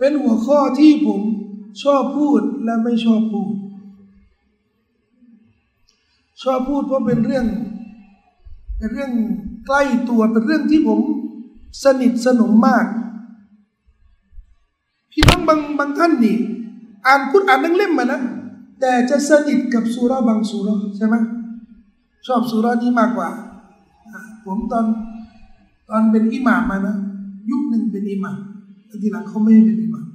เป็นหัวข้อที่ผมชอบพูดและไม่ชอบพูด ชอบพูดเพราะเป็นเรื่อง เป็นเรื่องใกล้ตัวเป็นเรื่องที่ผมสนิทสนมมาก พี่น้องบางบางท่านนี่ อ่านคุตอ่านทั้งเล่มมานะแต่จะสนิทกับสุราบางสุราใช่ไหมชอบสุรานี้มากกว่า ผมตอนตอนเป็นอิหม่ามมานะ ยุคหนึ่งเป็นอิหม่าม แต่ทีหลังเขาไม่เป็นอิหม่าม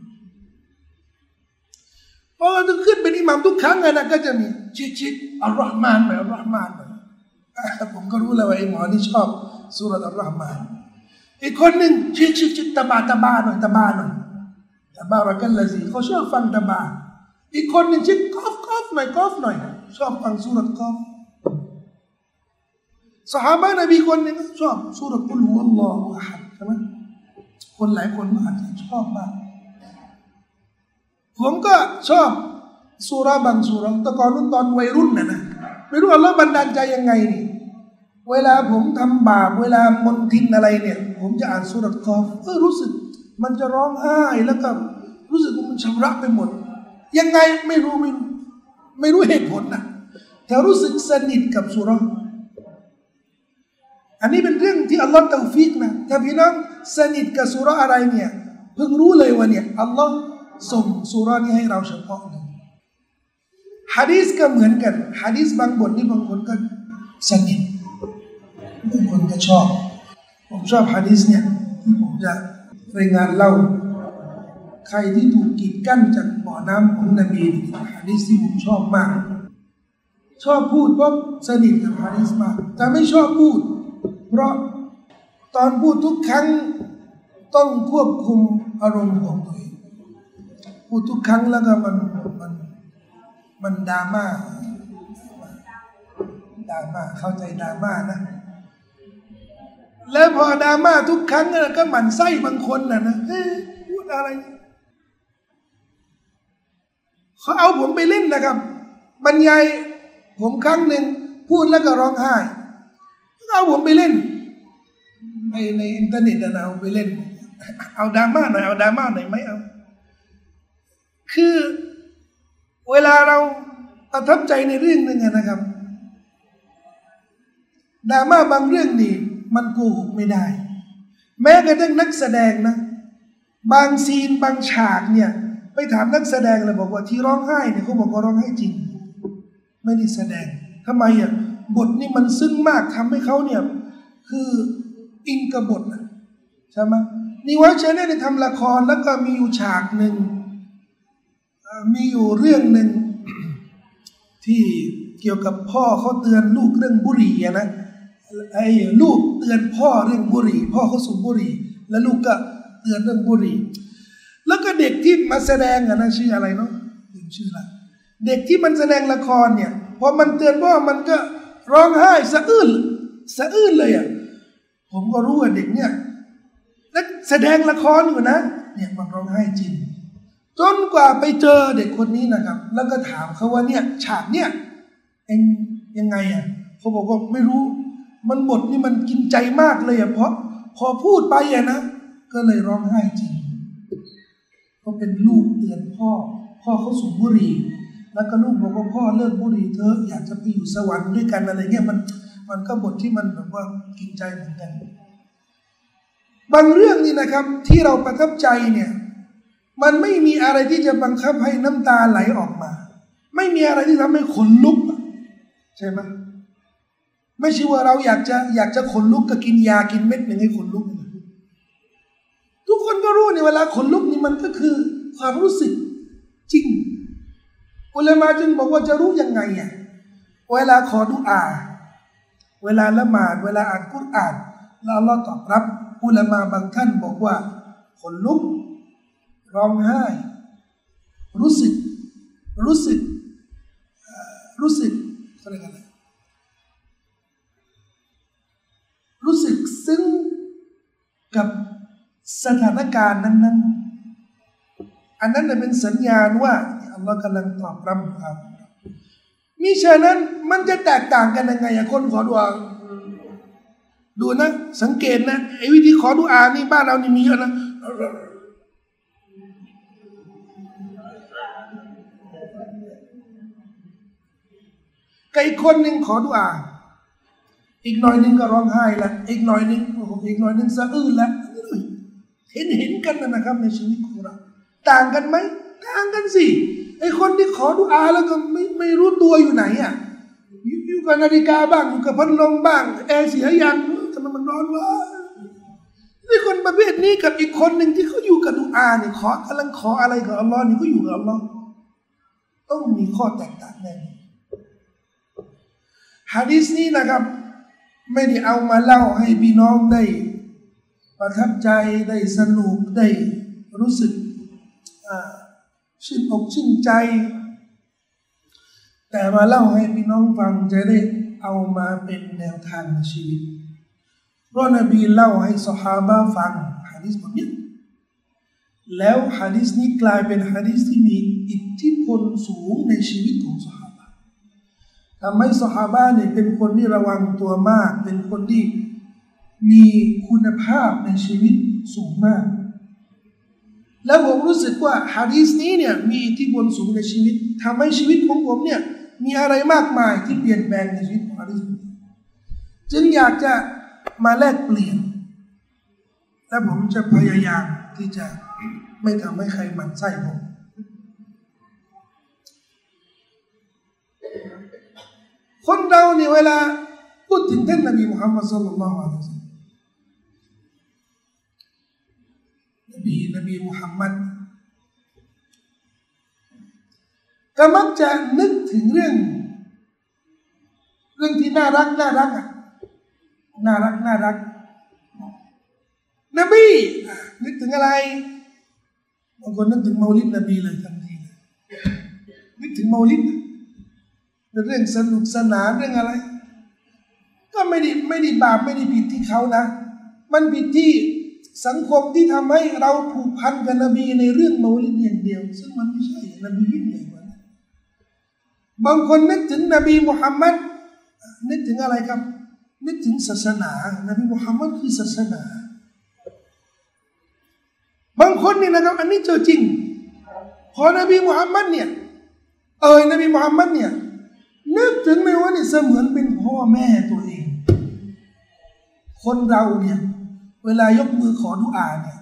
พอต้องขึ้นเป็นอิหม่ามทุกครั้งไงนะก็จะมีชิดชิดอัลลอฮ์มานไปอัลลอฮ์มานไปผมก็รู้แล้วว่าไอ้หมอนี่ชอบสุรอัลลอฮ์มานอีกคนหนึ่งชิดชิดชิดตะบาตะบาหน่อยตะบาหน่อยตะบารักันละสิเขาชอบฟังตะบาอีกคนหนึ่งชิดกอฟกอฟหน่อยกอฟหน่อย ชอบฟังสุรกอฟสหายนบีคนหนึ่งชอบสุรกุลฮุอัลลอฮฺอะฮัดใช่ไหม คนหลายคนอาจจะชอบมาก ผมก็ชอบสุราบางสุราต่ก่อนนู้นตอนวัยรุ่นน่ะนะไม่รู้อัลลอฮ์บันดาลใจยังไงนี่เวลาผมทำบาปเวลามนทินอะไรเนี่ย ผมจะอ่านสุรกอฟเออรู้สึก มันจะร้องไห้แล้วก็รู้สึกว่ามันชำระไปหมด ยังไงไม่รู้ไม่รู้ไม่รู้เหตุผลนะแต่รู้สึกสนิทกับสุราอัันนี้เป็นเรื่องที่อัลลอฮ์เตาฟิกนะถ้าพี่น้องสนิทกับสุราอะไรเนี่ยเพิ่งรู้เลยว่าเนี่ยอัลลอฮ์ส่งสุรานี้ให้เราเฉพาะเลยฮะดีสก็เหมือนกันฮะดีสบางบทนี่บางคนก็สนิทบางคนก็ชอบ ผมชอบฮะดีสเนี่ยที่ผมจะรายงานเล่า ใครที่ถูกกีดกั้นจากบ่อน้ำของนบีฮะดีสที่ผมชอบมาก ชอบพูดเพราะสนิทกับฮะดีสมากแต่ไม่ชอบพูด เพราะตอนพูดทุกครั้งต้องควบคุมอารมณ์ของตัวเองพูดทุกครั้งแล้วก็มันมันมันดราม่าดราม่าเข้าใจดราม่านะ แล้วพอดราม่าทุกครั้งก็หมั่นไส้บางคนน่ะนะเฮ้พูดอะไรเขาเอาผมไปเล่นนะครับ บรรยายผมครั้งหนึ่งพูดแล้วก็ร้องไห้ เอาผมไปเล่นในในอินเทอร์เน็ตนะเอาไปเล่น เอาดราม่าหน่อยเอาดราม่าหน่อยไหมเอา คือเวลาเราประทับใจในเรื่องหนึ่งนะครับดราม่าบางเรื่องนี่มันโกหกไม่ได้ แม้กระทั่งนักแสดงนะ บางซีนบางฉากเนี่ย ไปถามนักแสดงเลยบอกว่าที่ร้องไห้เนี่ยเขาบอกว่าร้องไห้จริง ไม่ได้แสดงทำไมอะ บทนี่มันซึ้งมากทำให้เขาเนี่ย คืออิงกับบทนะใช่ไหมนี่ว่าเชนได้ทำละครแล้วก็มีอยู่ฉากหนึ่งมีอยู่เรื่องหนึ่งที่เกี่ยวกับพ่อเขาเตือนลูกเรื่องบุหรี่นะไอ้ลูกเตือนพ่อเรื่องบุหรี่ พ่อเขาสูบบุหรี่ แล้วลูกก็เตือนเรื่องบุหรี่ แล้วก็เด็กที่มาแสดงอะนะชื่ออะไรเนาะลืมชื่อละเด็กที่มันแสดงละครเนี่ยพอมันเตือนพ่อมันก็ ร้องไห้สะอื้นสะอื้นเลยอะผมก็รู้ว่าเด็กเนี่ยแล้วแสดงละครอยู่นะเนี่ยมันร้องไห้จริง จนกว่าไปเจอเด็กคนนี้นะครับ แล้วก็ถามเขาว่าเนี่ยฉากเนี่ยเองยังไงอะเขาบอกว่าไม่รู้ มันบทนี่มันกินใจมากเลยอะเพราะพอพูดไปอะนะก็เลยร้องไห้จริงเขาเป็นลูกเตือนพ่อ พ่อเขาสูบบุหรี่ แล้วก็ลูกบอกว่าพ่อเลิกบุหรี่เถออยากจะไปอยู่สวรรค์ด้วยกันอะไรเงี้ยมันมันก็บทที่มันแบบว่ากินใจเหมือนกัน บางเรื่องนี่นะครับที่เราประทับใจเนี่ยมันไม่มีอะไรที่จะบังคับให้น้ำตาไหลออกมา ไม่มีอะไรที่ทำให้ขนลุก ใช่ไหมไม่ใช่ว่าเราอยากจะอยากจะขนลุกก็กินยากินเม็ดหนึ่งให้ขนลุก ทุกคนก็รู้ในเวลาขนลุกนี่มันก็คือความรู้สึกจริง อุลามาจึงบอกว่าจะรู้ยังไงอะเวลาขอดุอา เวลาละหมาด เวลาอ่านกุรอานแล้วเราตอบรับ อุลามาบางท่านบอกว่าขนลุกร้องไห้ รู้สึก รู้สึก รู้สึกอะไรกันรู้สึกซึ้งกับสถานการณ์นั้น ๆันนั้นเป็นสัญญาณว่าอัลลอฮ์กำลังตอบรับครับมิฉะนั้นมันจะแตกต่างกันยังไงคนขอดวงดูนะ สังเกตนะไอ้วิธีขอดุอานี่บ้านเรานี่มีเยอะนะกัอีกคนหนึ่งขอดุอา อีกหน่อยหนึ่งก็ร้องไห้ละ อีกหน่อยหนึ่งอีกหน่อยหนึ่งสะอื้นละ เห็นเห็นกันนะครับในชีวิตของเรา ต่างกันไหมต่างกันสิไอคนที่ขอดุอาแล้วก็ไม่ไม่รู้ตัวอยู่ไหนอะอยู่อยู่กับนาฬิกาบ้างอยู่กับพัดลมบ้างแอร์เสียยังทำไมมันร้อนวะนี่คนประเภทนี้กับอีกคนหนึ่งที่เขาอยู่กับดุอาเนี่ยขอกำลังขออะไรกับอัลลอฮ์นี่ก็อยู่กับอัลลอฮ์ต้องมีข้อแตกต่างแน่ฮะดิษนี้นะครับ ไม่ได้เอามาเล่าให้พี่น้องได้ ประทับใจได้สนุกได้รู้สึก ชื่นอกชื่นใจ แต่มาเล่าให้พี่น้องฟังจะได้เอามาเป็นแนวทางในชีวิตเพราะนบีเล่าให้สหาบะฟังฮะดิษบทนี้แล้วฮะดิษนี้กลายเป็นฮะดิษที่มีอิทธิพลสูงในชีวิตของสหาบะทำให้สหาบะเนี่ยเป็นคนที่ระวังตัวมาก เป็นคนที่มีคุณภาพในชีวิตสูงมาก แล้วผมรู้สึกว่าฮะดีษนี้เนี่ยมีอิทธิพลสูงในชีวิตทำให้ชีวิตของผมเนี่ยมีอะไรมากมายที่เปลี่ยนแปลงในชีวิตของฮะดีษจึงอยากจะมาแลกเปลี่ยน และผมจะพยายามที่จะไม่ทำให้ใครหมั่นไส้ผมคนเราเนี่ยเวลาพูดถึงท่านนบีมุฮัมมัดสุลลัลลอฮุอะลัยฮิวะซัลลัม บีนบีมุฮัมมัดก็มักจะนึกถึงเรื่อง เรื่องที่น่ารักน่ารักอะน่ารักน่ารัก นบีนึกถึงอะไรบางคนนึกถึงมาลิดนบีเลยทันทีนึกถึงมาลิดเป็นเรื่องสนุกสนานเรื่องอะไร ก็ไม่ได้ไม่ได้บาปไม่ได้ผิดที่เขานะ มันผิดที่ สังคมที่ทำให้เราผูกพันกับนบีในเรื่องมาลิดอย่างเดียว ซึ่งมันไม่ใช่นบียิ่งใหญ่กว่านั้นบางคนนึกถึงนบีมุฮัมมัดนึกถึงอะไรครับ นึกถึงศาสนา นบีมุฮัมมัดคือศาสนา บางคนนี่นะครับ อันนี้เจอจริง พอนบีมุฮัมมัดเนี่ยเออนบีมุฮัมมัดเนี่ยนึกถึงเลยว่านี่เสมือนเป็นพ่อแม่ตัวเอง คนเราเนี่ย เวลายกมือขอดุอาเนี่ย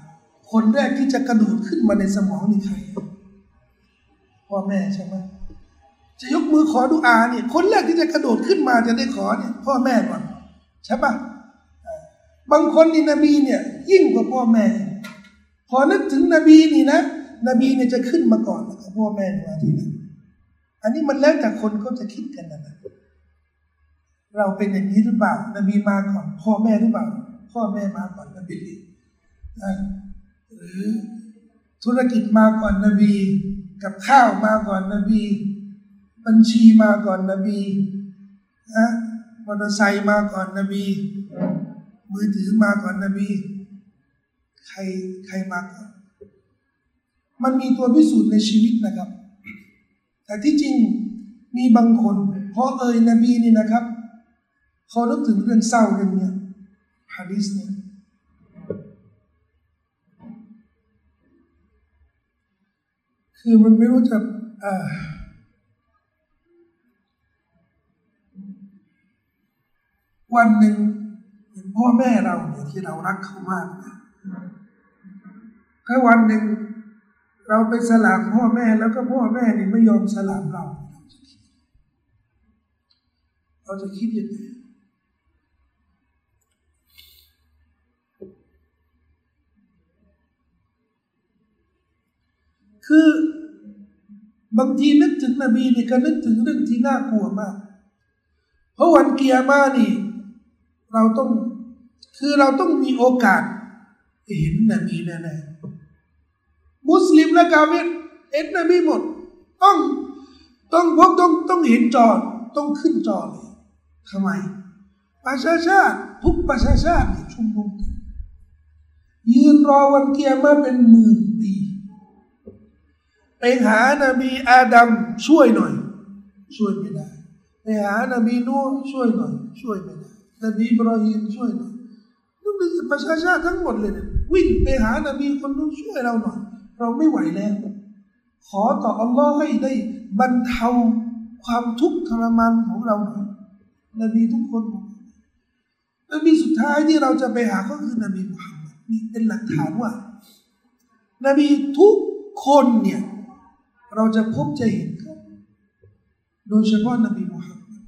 คนแรกที่จะกระโดดขึ้นมาในสมองนี่ใครพ่อแม่ใช่ไหมจะยกมือขอดุอาเนี่ยคนแรกที่จะกระโดดขึ้นมาจะได้ขอเนี่ยพ่อแม่ก่อนใช่ปะบางคนนี่นบีเนี่ย ยิ่งกว่าพ่อแม่ พอนึกถึงนบีนี่นะนบีเนี่ยจะขึ้นมาก่อนแล้วพ่อแม่มาทีหลังอันนี้มันแล้วแต่คนเขาจะคิดกันนะเราเป็นอย่างนี้หรือเปล่า นบีมาก่อนพ่อแม่หรือเปล่า พ่อแม่มาก่อนนบีหรือธุรกิจมาก่อนนบี กับข้าวมาก่อนนบี บัญชีมาก่อนนบีนะมอเตอร์ไซค์มาก่อนนบี มือถือมาก่อนนบี ใครใครมาก่อนมันมีตัวพิสูจน์ในชีวิตนะครับ แต่ที่จริงมีบางคน เพอเอ่ยนบีนี่นะครับเขานึกถึงเรื่องเศร้าเรื่องเนี้ย ฮะดิษเนี่ยคือมันไม่รู้จะวันหนึ่งเห็นพ่อแม่เราเนี่ยที่เรารักเขามากนะถ้าวันหนึ่งเราไปสลามพ่อแม่แล้วก็พ่อแม่นี่ไม่ยอมสลามเรา เราจะคิดยังไง คือบางทีนึกถึงนบีเนี่ยก็นึกถึงเรื่องที่น่ากลัวมาก เพราะวันเกียร์มานี่ เราต้องคือเราต้องมีโอกาสเห็นนบีแน่ๆมุสลิมและกาเวรเอ็นนบีหมด ต้องต้องพวกต้องต้องเห็นจอต้องขึ้นจอเลยทำไม ประชาชาติทุกประชาชาติชุมนุมกันยืนรอวันเกียร์มาเป็นหมื่นปี ไปหานาบีอาดัมช่วยหน่อย ช่วยไม่ได้ไปหานาบีนูช่วยหน่อย ช่วยไม่ได้นบีบรอฮิมช่วยหน่อยนั่นเป็นประชาชาติทั้งหมดเลยเนี่ยวิ่งไปหานาบีคนนู้นช่วยเราหน่อย เราไม่ไหวแล้ว ขอต่ออัลลอฮ์ให้ได้บรรเทาความทุกข์ทรมานของเราหน่อยนบีทุกคนนบีสุดท้ายที่เราจะไปหาก็คือนบีมุฮัมมัดนี่เป็นหลักฐานว่า นบีทุกคนเนี่ย เราจะพบจะเห็นเขาโดยเฉพาะนบีมุฮัมมัด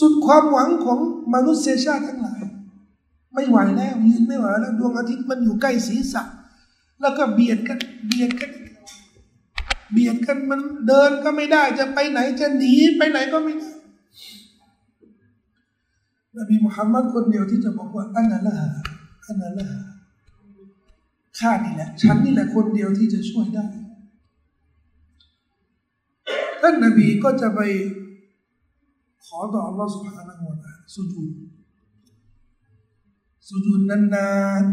สุดความหวังของมนุษยชาติทั้งหลาย ไม่ไหวแล้วยืนไม่ไหวแล้วดวงอาทิตย์มันอยู่ใกล้ศีรษะ แล้วก็เบียดกันเบียดกัน เบียดกันมันเดินก็ไม่ได้จะไปไหนจะหนีไปไหนก็ไม่ได้นบีมุฮัมมัดคนเดียวที่จะบอกว่าอันนั้นละอันนั้นละข้านี่แหละ ฉันนี่แหละคนเดียวที่จะช่วยได้ ท่านนบีก็จะไปขอต่ออัลลอฮ์สุบฮานาหูตาสุญูดสุญูดนานๆ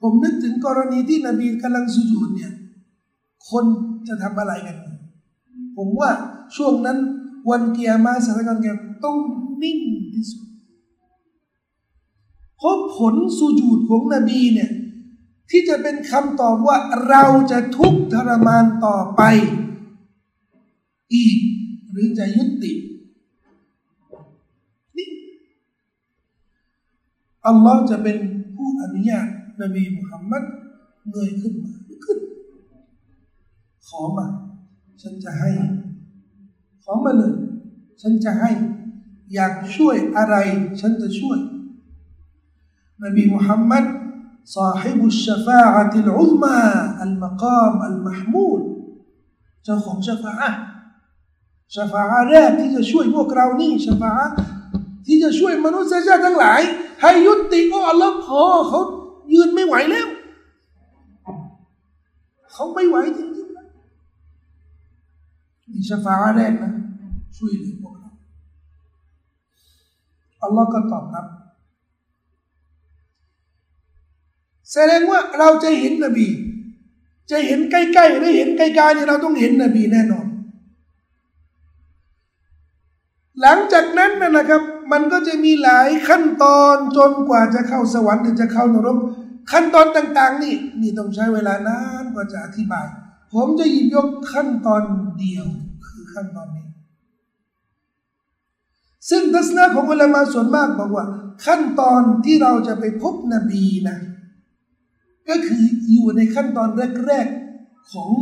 ผมนึกถึงกรณีที่นบีกำลังสุญูดเนี่ย คนจะทำอะไรกัน ผมว่าช่วงนั้นวันเกียร์มาสถานการณ์เกียร์ต้องนิ่งที่สุดเพราะผลสุญูดของนบีเนี่ย ที่จะเป็นคำตอบว่าเราจะทุกข์ทรมานต่อไป อีก หรือจะยุตินี่อัลลอฮ์จะเป็นผู้อนุญาตนบีมุฮัมมัดเงยขึ้นมาขึ้น ขอมา ฉันจะให้ ขอมาเลย ฉันจะให้ อยากช่วยอะไร ฉันจะช่วย นบีมุฮัมมัด صاحب الشفاعة العظمى المقام المحمود เจ้าของชฟาอะชฟาอะแรกที่จะช่วยพวกเรานี่ชฟาอะที่จะช่วยมนุษยชาติทั้งหลาย ให้ยุติก็อัลลอฮ์พอเขายืนไม่ไหวแล้ว เขาไม่ไหวจริงๆนะนี่ชฟาอะแรกนะช่วยเหลือพวกเราอัลลอฮ์ก็ตอบรับ แสดงว่าเราจะเห็นนบี จะเห็นใกล้ๆหรือเห็นไกลๆเนี่ยเราต้องเห็นนบีแน่นอน หลังจากนั้นนะครับ มันก็จะมีหลายขั้นตอนจนกว่าจะเข้าสวรรค์หรือจะเข้านรก ขั้นตอนต่าง ๆ นี่นี่ต้องใช้เวลานานกว่าจะอธิบาย ผมจะหยิบยกขั้นตอนเดียวคือขั้นตอนนี้ ซึ่งทัศนะของอุลามาส่วนมากบอกว่า ขั้นตอนที่เราจะไปพบนบีนะ ก็คืออยู่ในขั้นตอนแรกๆของ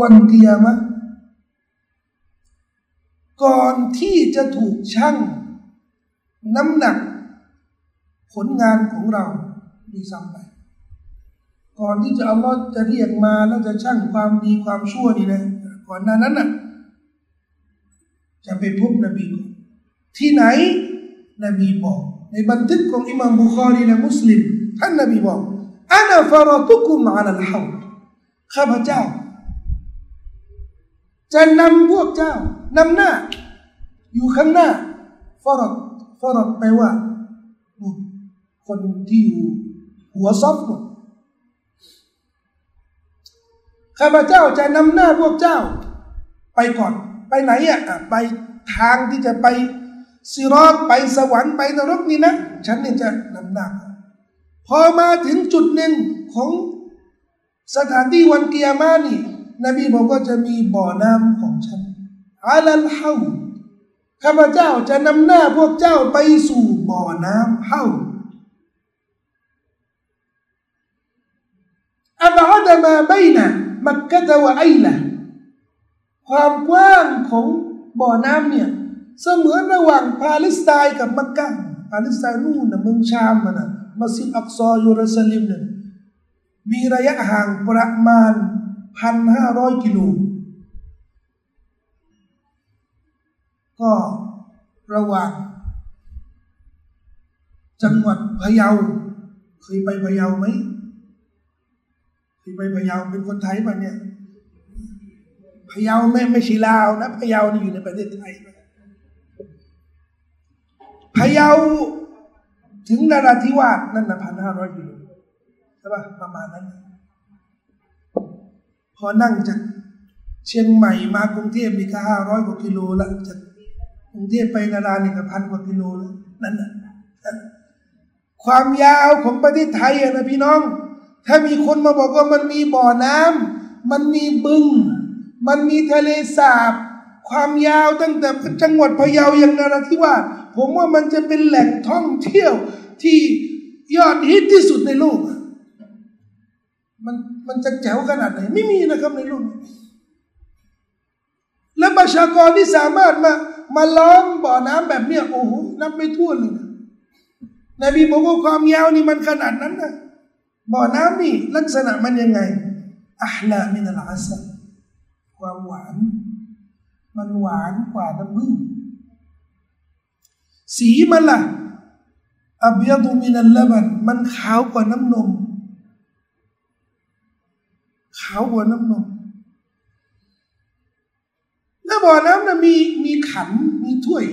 วันเกียมะก่อนที่จะถูกชั่งน้ำหนัก ผลงานของเราดีซ้ำไป ก่อนที่จะอัลลอฮ์จะเรียกมาแล้วจะชั่งความดีความชั่วนี่นะ ก่อนหน้านั้นน่ะจะไปพบนบีก่อนที่ไหนนบีบอก ในบันทึกของอิมามบุคอรีและมุสลิมท่านนบีบอกอานาฟารตุกุมอาลัลฮาวข้าพเจ้า จะนำพวกเจ้านำหน้า อยู่ข้างหน้าฟารดฟารดแปลว่า คนที่อยู่หัวซอฟหมดข้าพเจ้าจะนำหน้าพวกเจ้า ไปก่อน ไปไหนอะไปทางที่จะไป ซิรอดไปสวรรค์ไปนรกนี่นะ ฉันเนี่ยจะนำหน้าพอมาถึงจุดหนึ่งของสถานที่วันเกียร์มานี่ นบีบอกว่าจะมีบ่อน้ำของฉันอาลัลฮาวข้าพเจ้าจะนำหน้าพวกเจ้าไปสู่บ่อน้ำเฮาอับอดมาบนะมักกะตะวะไอละความกว้างของบ่อน้ำเนี่ย เสมือนระหว่างปาเลสไตน์กับมักกะปาเลสไตน์นู่นนะเมืองชามันนะมัสยิดอักซอยูรสลิมเนี่ยมีระยะห่างประมาณพันห้าร้อยกิโลก็ระหว่างจังหวัดพะเยาเคยไปพะเยาไหมเคยไปพะเยาเป็นคนไทยป่ะเนี่ยพะเยาไม่ไม่ใช่ลาวนะพะเยานี่อยู่ในประเทศไทย พะเยาถึงนาราธิวาสนั่นนะพันห้าร้อยกิโลใช่ป่ะประมาณนั้น พอนั่งจากเชียงใหม่มากรุงเทพนี่ก็ห้าร้อยกว่ากิโลละจากกรุงเทพไปนารานี่ก็พันกว่ากิโลแล้วนั่นนะความยาวของประเทศไทยนะพี่น้อง ถ้ามีคนมาบอกว่ามันมีบ่อน้ำมันมีบึง มันมีทะเลสาบ ความยาวตั้งแต่จังหวัดพะเยาย่างนราธิวาส ผมว่ามันจะเป็นแหล่งท่องเที่ยวที่ยอดฮิตที่สุดในโลกมันมันจะแจ๋วขนาดไหน ไม่มีนะครับในโลกและประชากรที่สามารถมามาล้อมบ่อน้ำแบบเนี้ยโอ้โหนับไม่ถ้วนเลยนบีบอกว่าความยาวนี่มันขนาดนั้นนะบ่อน้ำนี่ลักษณะมันยังไงอัลลามินัลอาสความหวาน มันหวานกว่าน้ำผึ้ง สีมันล่ะอับยาตุมินัลละบันมันขาวกว่าน้ำนม ขาวกว่าน้ำนม แล้วบ่อน้ำนะมีมีขันมีถ้วย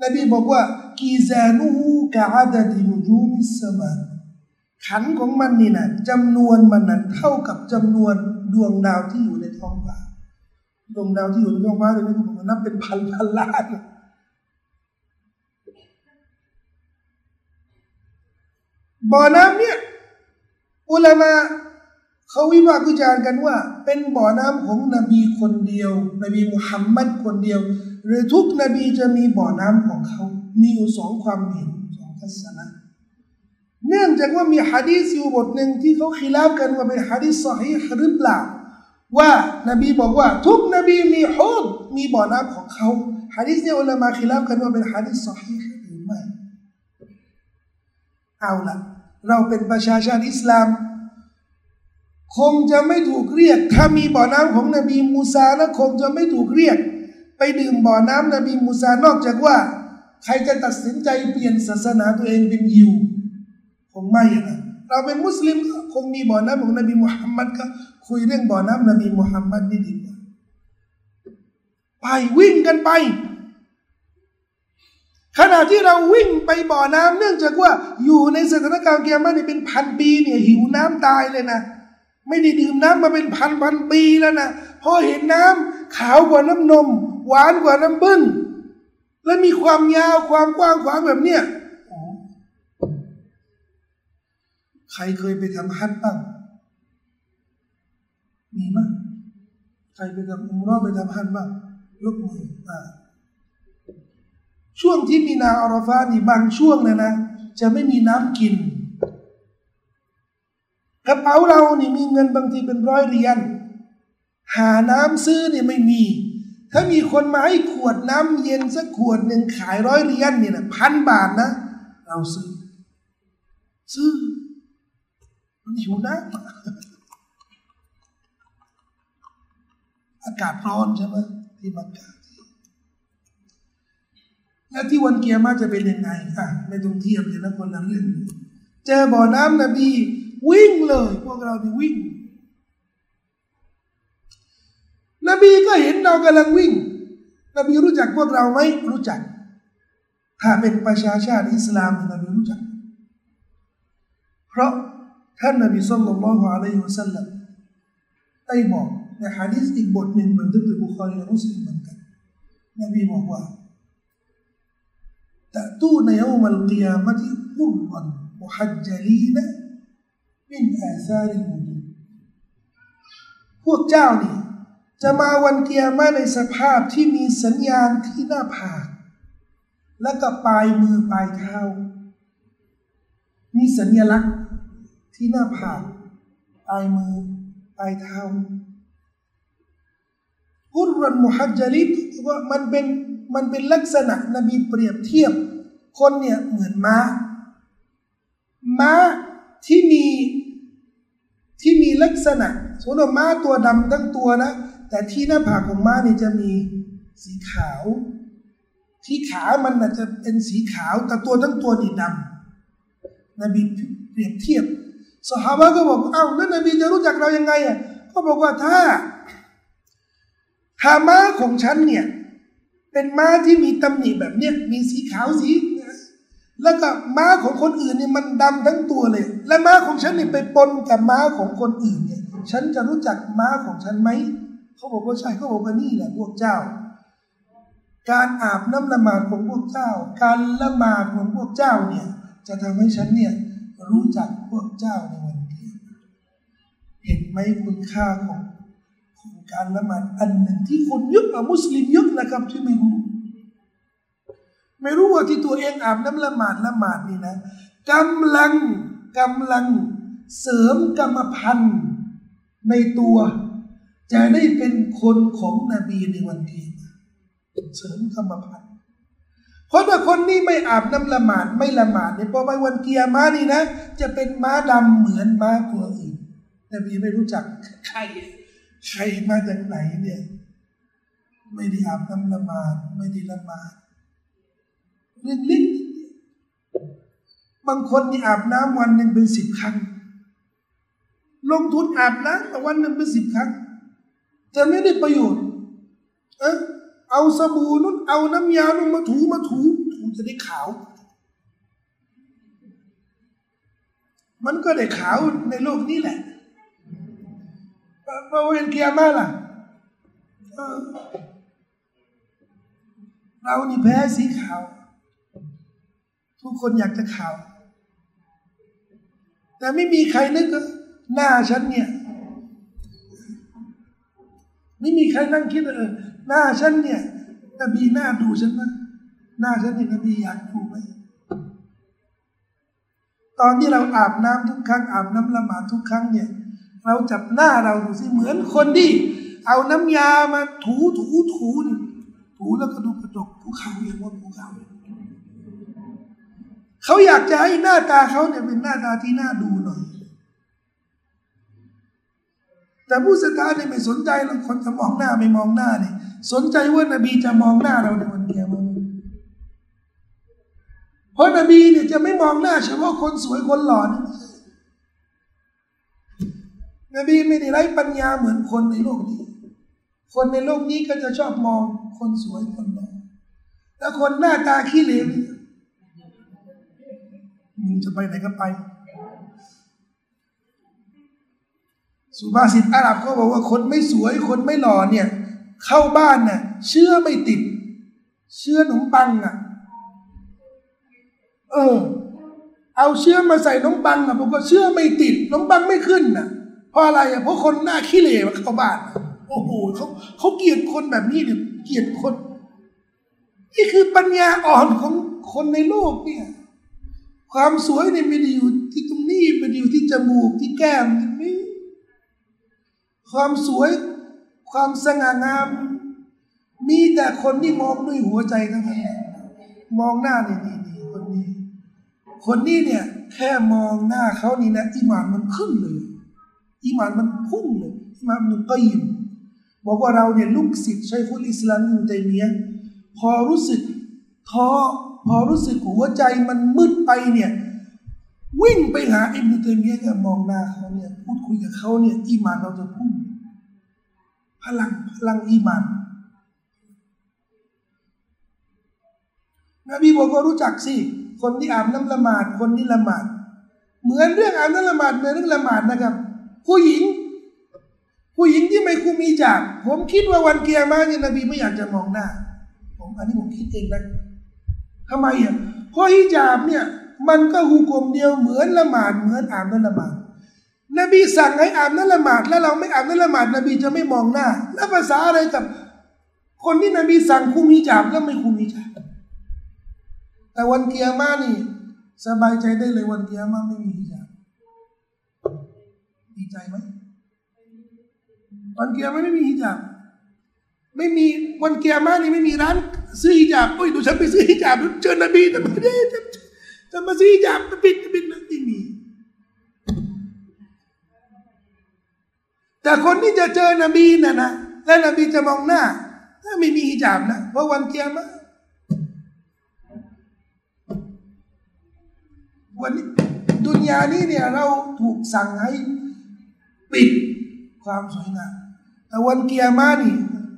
นบีบอกว่า กีซานูกะอาดินุจูมิสมาขันของมันนี่นะจำนวนมันนั้นเท่ากับจำนวนดวงดาวที่อยู่ในท้องฟ้าดวงดาวที่อยู่ในท้องฟ้าเนี่มันนับเป็นพันพันล้าน บ่อน้ำเนี่ยอุลามาเขาวิพากษ์วิจารณ์กันว่า เป็นบ่อน้ำของนบีคนเดียวนบีมุฮัมมัดคนเดียว หรือทุกนบีจะมีบ่อน้ำของเขา มีอยู่สองความเห็นสองทัศนะเนื่องจากว่ามีฮะดีษอยู่บทหนึ่งที่เขาคิลาบกันว่าเป็นฮะดีษสฮีหรือเปล่าว่านบีบอกว่า ทุกนบีมีฮุดมีบ่อน้ำของเขาฮะดีษเนี่ยอุลามาคิลาบกันว่าเป็นฮะดีษสฮีหรือไม่เอาละ เราเป็นประชาชาติอิสลาม คงจะไม่ถูกเรียก ถ้ามีบ่อน้ำของนบีมูซาแล้วคงจะไม่ถูกเรียก ไปดื่มบ่อน้ำนบีมูซานอกจากว่า ใครจะตัดสินใจเปลี่ยนศาสนาตัวเองเป็นยิวคงไม่นะเราเป็นมุสลิมคงมีบ่อน้ำของนบีมุฮัมมัดก็คุยเรื่องบ่อน้ำนบีมุฮัมมัดนี่ดีกว่าไปวิ่งกันไป ขณะที่เราวิ่งไปบ่อน้ำเนื่องจากว่าอยู่ในสถานการณ์เกียร์มานี่เป็นพันปีเนี่ยหิวน้ำตายเลยนะ ไม่ได้ดื่มน้ำมาเป็นพันพันปีแล้วนะพอเห็นน้ำขาวกว่าน้ำนม หวานกว่าน้ำบึ้งและมีความยาวความกว้างขวางแบบเนี้ยใครเคยไปทำฮัทบ้างมีมั้ยใครไปทำอุมรอไปทำฮัทบ้างยกมืออ่า ช่วงที่มีนาอารฟานี่บางช่วงนะนะ จะไม่มีน้ำกิน กระเป๋าเรานี่มีเงินบางทีเป็นร้อยเหรียญหาน้ำซื้อเนี่ยไม่มี ถ้ามีคนมาให้ขวดน้ำเย็นสักขวดหนึ่งขายร้อยเหรียญเนี่ยนะพันบาทนะ เราซื้อ ซื้อมันหิวน้ำอากาศร้อนใช่ไหมที่มักกะ แล้วที่วันเกียร์มาจะเป็นยังไงอะไม่ต้องเทียบเลยนะคนละเรื่องเจอบ่อน้ำนบีวิ่งเลย พวกเราที่วิ่ง นบีก็เห็นเรากำลังวิ่ง นบีรู้จักพวกเราไหมรู้จัก ถ้าเป็นประชาชาติอิสลามนบีรู้จัก เพราะท่านนบีสุลต่านละฮ์อะลัยฮิวสัลลัมได้บอกในฮะดีษอีกบทหนึ่งบันทึกโดยบุคคลและมุสลิมเหมือนกันนบีบอกว่า تأتون يوم القيامة غرا محجلين มินอาซาริมุดพวกเจ้านี่จะมาวันเกียร์มาในสภาพที่มีสัญญาณที่หน้าผากและก็ปลายมือปลายเท้า มีสัญลักษณ์ที่หน้าผากปลายมือปลายเท้าอุรันมุฮัจจลิตว่ามันเป็น มันเป็นลักษณะนบีเปรียบเทียบ คนเนี่ยเหมือนม้า ม้าที่มีที่มีลักษณะสมมติม้าตัวดำทั้งตัวนะ แต่ที่หน้าผากของม้านี่จะมีสีขาว ที่ขามันอาจจะเป็นสีขาว แต่ตัวทั้งตัวนี่ดำนบีเปรียบเทียบสหายก็บอกเอ้าแล้วนบีจะรู้จักเรายังไงอะก็บอกว่าถ้าถ้าม้าของฉันเนี่ย เป็นม้าที่มีตำหนิแบบเนี้ยมีสีขาวสีแล้วก็ม้าของคนอื่นเนี่ยมันดำทั้งตัวเลย และม้าของฉันนี่ไปปนกับม้าของคนอื่นเนี่ย ฉันจะรู้จักม้าของฉันไหมเขาบอกว่าใช่เขาบอกว่านี่แหละพวกเจ้า การอาบน้ำละหมาดของพวกเจ้า การละหมาดของพวกเจ้าเนี่ย จะทำให้ฉันเนี่ยรู้จักพวกเจ้าในวันเกียรไหมคุณค่าของ การละหมาดอันหนึ่งที่คนเยอะมุสลิมเยอะนะครับที่ไม่รู้ไม่รู้ว่าที่ตัวเองอาบน้ำละหมาดละหมาดนี่นะกำลังกำลังเสริมกรรมพันธุ์ในตัว จะได้เป็นคนของนบีในวันเกียรเสริมกรรมพันธุ์เพราะถ้าคนนี้ไม่อาบน้ำละหมาดไม่ละหมาดเนี่ยพอไปวันเกียร์มานี่นะ จะเป็นม้าดำเหมือนม้าตัวอื่นนบีไม่รู้จักใคร ใครมาจากไหนเนี่ย ไม่ได้อาบน้ำละหมาดไม่ได้ละหมาดเรื่องเล็กบางคนนี่อาบน้ำวันหนึ่งเป็นสิบครั้ง ลงทุนอาบน้ำวันหนึ่งเป็นสิบครั้งจะไม่ได้ประโยชน์ เออเอาสบู่นุ่นเอาน้ำยานุ่นมาถูมาถูถูจะได้ขาว มันก็ได้ขาวในโลกนี้แหละ พระเวนเกียมาละเรานี่แพ้สีขาว ทุกคนอยากจะขาว แต่ไม่มีใครนึกหน้าฉันเนี่ย ไม่มีใครนั่งคิดเออหน้าฉันเนี่ยนบีหน้าดูฉันไหมหน้าฉันเนี่ยนบีอยากดูไหมตอนที่เราอาบน้ำทุกครั้งอาบน้ำละหมาดทุกครั้งเนี่ย เราจับหน้าเราดูสิเหมือนคนที่เอาน้ำยามาถูถูถูนี่ถูแล้วก็ดูกระจกภูเขาอย่างว่าภูเขาเขาอยากจะให้หน้าตาเขาเนี่ยเป็นหน้าตาที่น่าดูหน่อย แต่ผู้ศรัทธาเนี่ยไม่สนใจเราคนจะมองหน้าไม่มองหน้าเนี่ยสนใจว่านบีจะมองหน้าเราในวันเกียรติเพราะนบีเนี่ยจะไม่มองหน้าเฉพาะคนสวยคนหล่อนี่ นบีไม่ได้ไร้ปัญญาเหมือนคนในโลกนี้ คนในโลกนี้ก็จะชอบมองคนสวยคนหล่อแล้วคนหน้าตาขี้เหร่มึงจะไปไหนก็ไป สุภาษิตอาหรับเขาบอกว่าคนไม่สวยคนไม่หล่อเนี่ย เข้าบ้านเนี่ยเชื่อไม่ติด เชื่อขนมปังอะ เออ เอาเชื่อมาใส่ขนมปังอะผมก็เชื่อไม่ติดขนมปังไม่ขึ้นอะ เพราะอะไรอะเพราะคนหน้าขี้เหร่มาเข้าบ้าน โอ้โหเขาเขาเกลียดคนแบบนี้เนี่ยเกลียดคน นี่คือปัญญาอ่อนของคนในโลกเนี่ย ความสวยเนี่ยไม่ได้อยู่ที่ตรงนี้ไม่ได้อยู่ที่จมูกที่แก้มที่นี่ความสวยความสง่างาม มีแต่คนที่มองด้วยหัวใจทั้งนั้นมองหน้านี่นี่นี่คนนี้ คนนี้เนี่ย แค่มองหน้าเขานี่นะอิมานมันขึ้นเลย อิมานมันพุ่งเลยอิมานมันก็ยิมบอกว่าเราเนี่ยลูกศิษย์ชัยคุลอิสลามอยู่ใจเมียพอรู้สึกท้อพอรู้สึกหัวใจมันมืดไปเนี่ย วิ่งไปหาอิบนุตัยมียะเนี่ยมองหน้าเขาเนี่ยพูดคุยกับเขาเนี่ยอีมานเราจะพุ่งพลังพลังอีมานนบีบอกว่ารู้จักสิ คนที่อาบน้ำละหมาด คนที่ละหมาด เหมือนเรื่องอาบน้ำละหมาดเหมือนเรื่องละหมาดนะครับ ผู้หญิง ผู้หญิงที่ไม่คุมีจาก ผมคิดว่าวันเกียร์มาเนี่ยนบีไม่อยากจะมองหน้า ผมอันนี้ผมคิดเองนะทำไมอะเพราะฮิญาบเนี่ยมันก็หูกลมเดียวเหมือนละหมาดเหมือนอาบน้ำละหมาดนบีสั่งให้อาบน้ำละหมาดแล้วเราไม่อาบน้ำละหมาดนบีจะไม่มองหน้า แล้วภาษาอะไรกับ คนที่นบีสั่งคุมฮิญาบแล้วไม่คุมฮิญาบแต่วันเกียร์มานี่ สบายใจได้เลยวันเกียร์มาไม่มีฮิญาบ ดีใจไหมวันเกียร์ไม่มีฮิญาบไม่มีวันเกียร์มานี่ไม่มีร้านซื้อฮิญาบโอ้ยดูฉันไปซื้อฮิญาบเจอนบีแต่ไม่ได้จะมาซื้อฮิญาบจะปิดจะปิดไม่มีแต่คนที่จะเจอนบีน่ะนะและนบีจะมองหน้า ถ้าไม่มีฮิญาบนะเพราะวันเกียร์มาวันนี้ดุนยานี้เนี่ยเราถูกสั่งให้ ปิดความสวยงามแต่วันเกียร์มานี่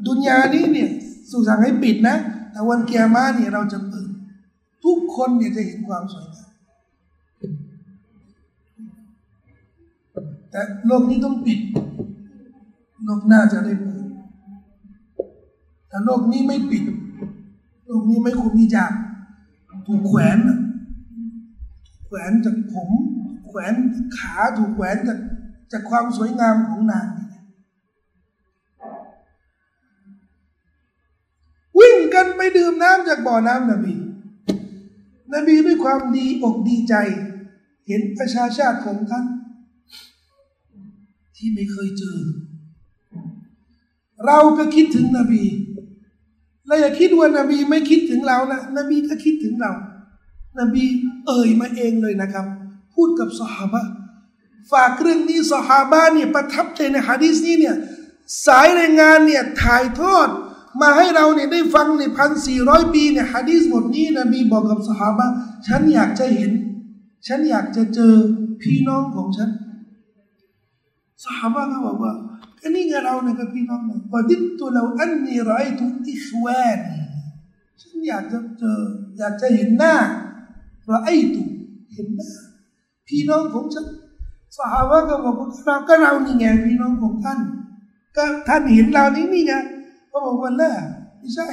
ดุนยานี้เนี่ยสุสั่งให้ปิดนะ แต่วันเกียร์มาเนี่ยเราจะเปิด ทุกคนเนี่ยจะเห็นความสวยงามแต่โลกนี้ต้องปิดโลกหน้าจะได้เปิดแต่โลกนี้ไม่ปิดโลกนี้ไม่คุมมีจากถูกแขวนแขวนจากผม แขวนขาถูกแขวนจาก จากความสวยงามของนางวิ่งกันไปดื่มน้ำจากบ่อน้ำนบี นบีด้วยความดีอกดีใจ เห็นประชาชาติของท่าน ที่ไม่เคยเจอ เราก็คิดถึงนบีเราอย่าคิดว่านบีไม่คิดถึงเรานะนบีก็คิดถึงเรา นบีเอ่ยมาเองเลยนะครับ พูดกับสหาบะ ฝากเรื่องนี้สหาบะเนี่ยประทับใจในฮะดีษนี้เนี่ยสายรายงานเนี่ยถ่ายทอด มาให้เราเนี่ยได้ฟังในพันสี่ร้อยปีเนี่ยฮะดีษบทนี้นบีบอกกับสหาบะฉันอยากจะเห็น ฉันอยากจะเจอพี่น้องของฉันสหาบะก็บอกว่าก็นี่ไงเราเนี่ยกับพี่น้องเนี่ยพอดิตุเราอันนี้ไรตุอิควานฉันอยากจะเจอ อยากจะเห็นหน้าเราไอตุเห็นหน้าพี่น้องของฉัน สหายก็บอกเราก็เรานี่ไงพี่น้องของท่าน ก็ท่านเห็นเรานี่นี่ไงเขาบอกว่าแล้วไม่ใช่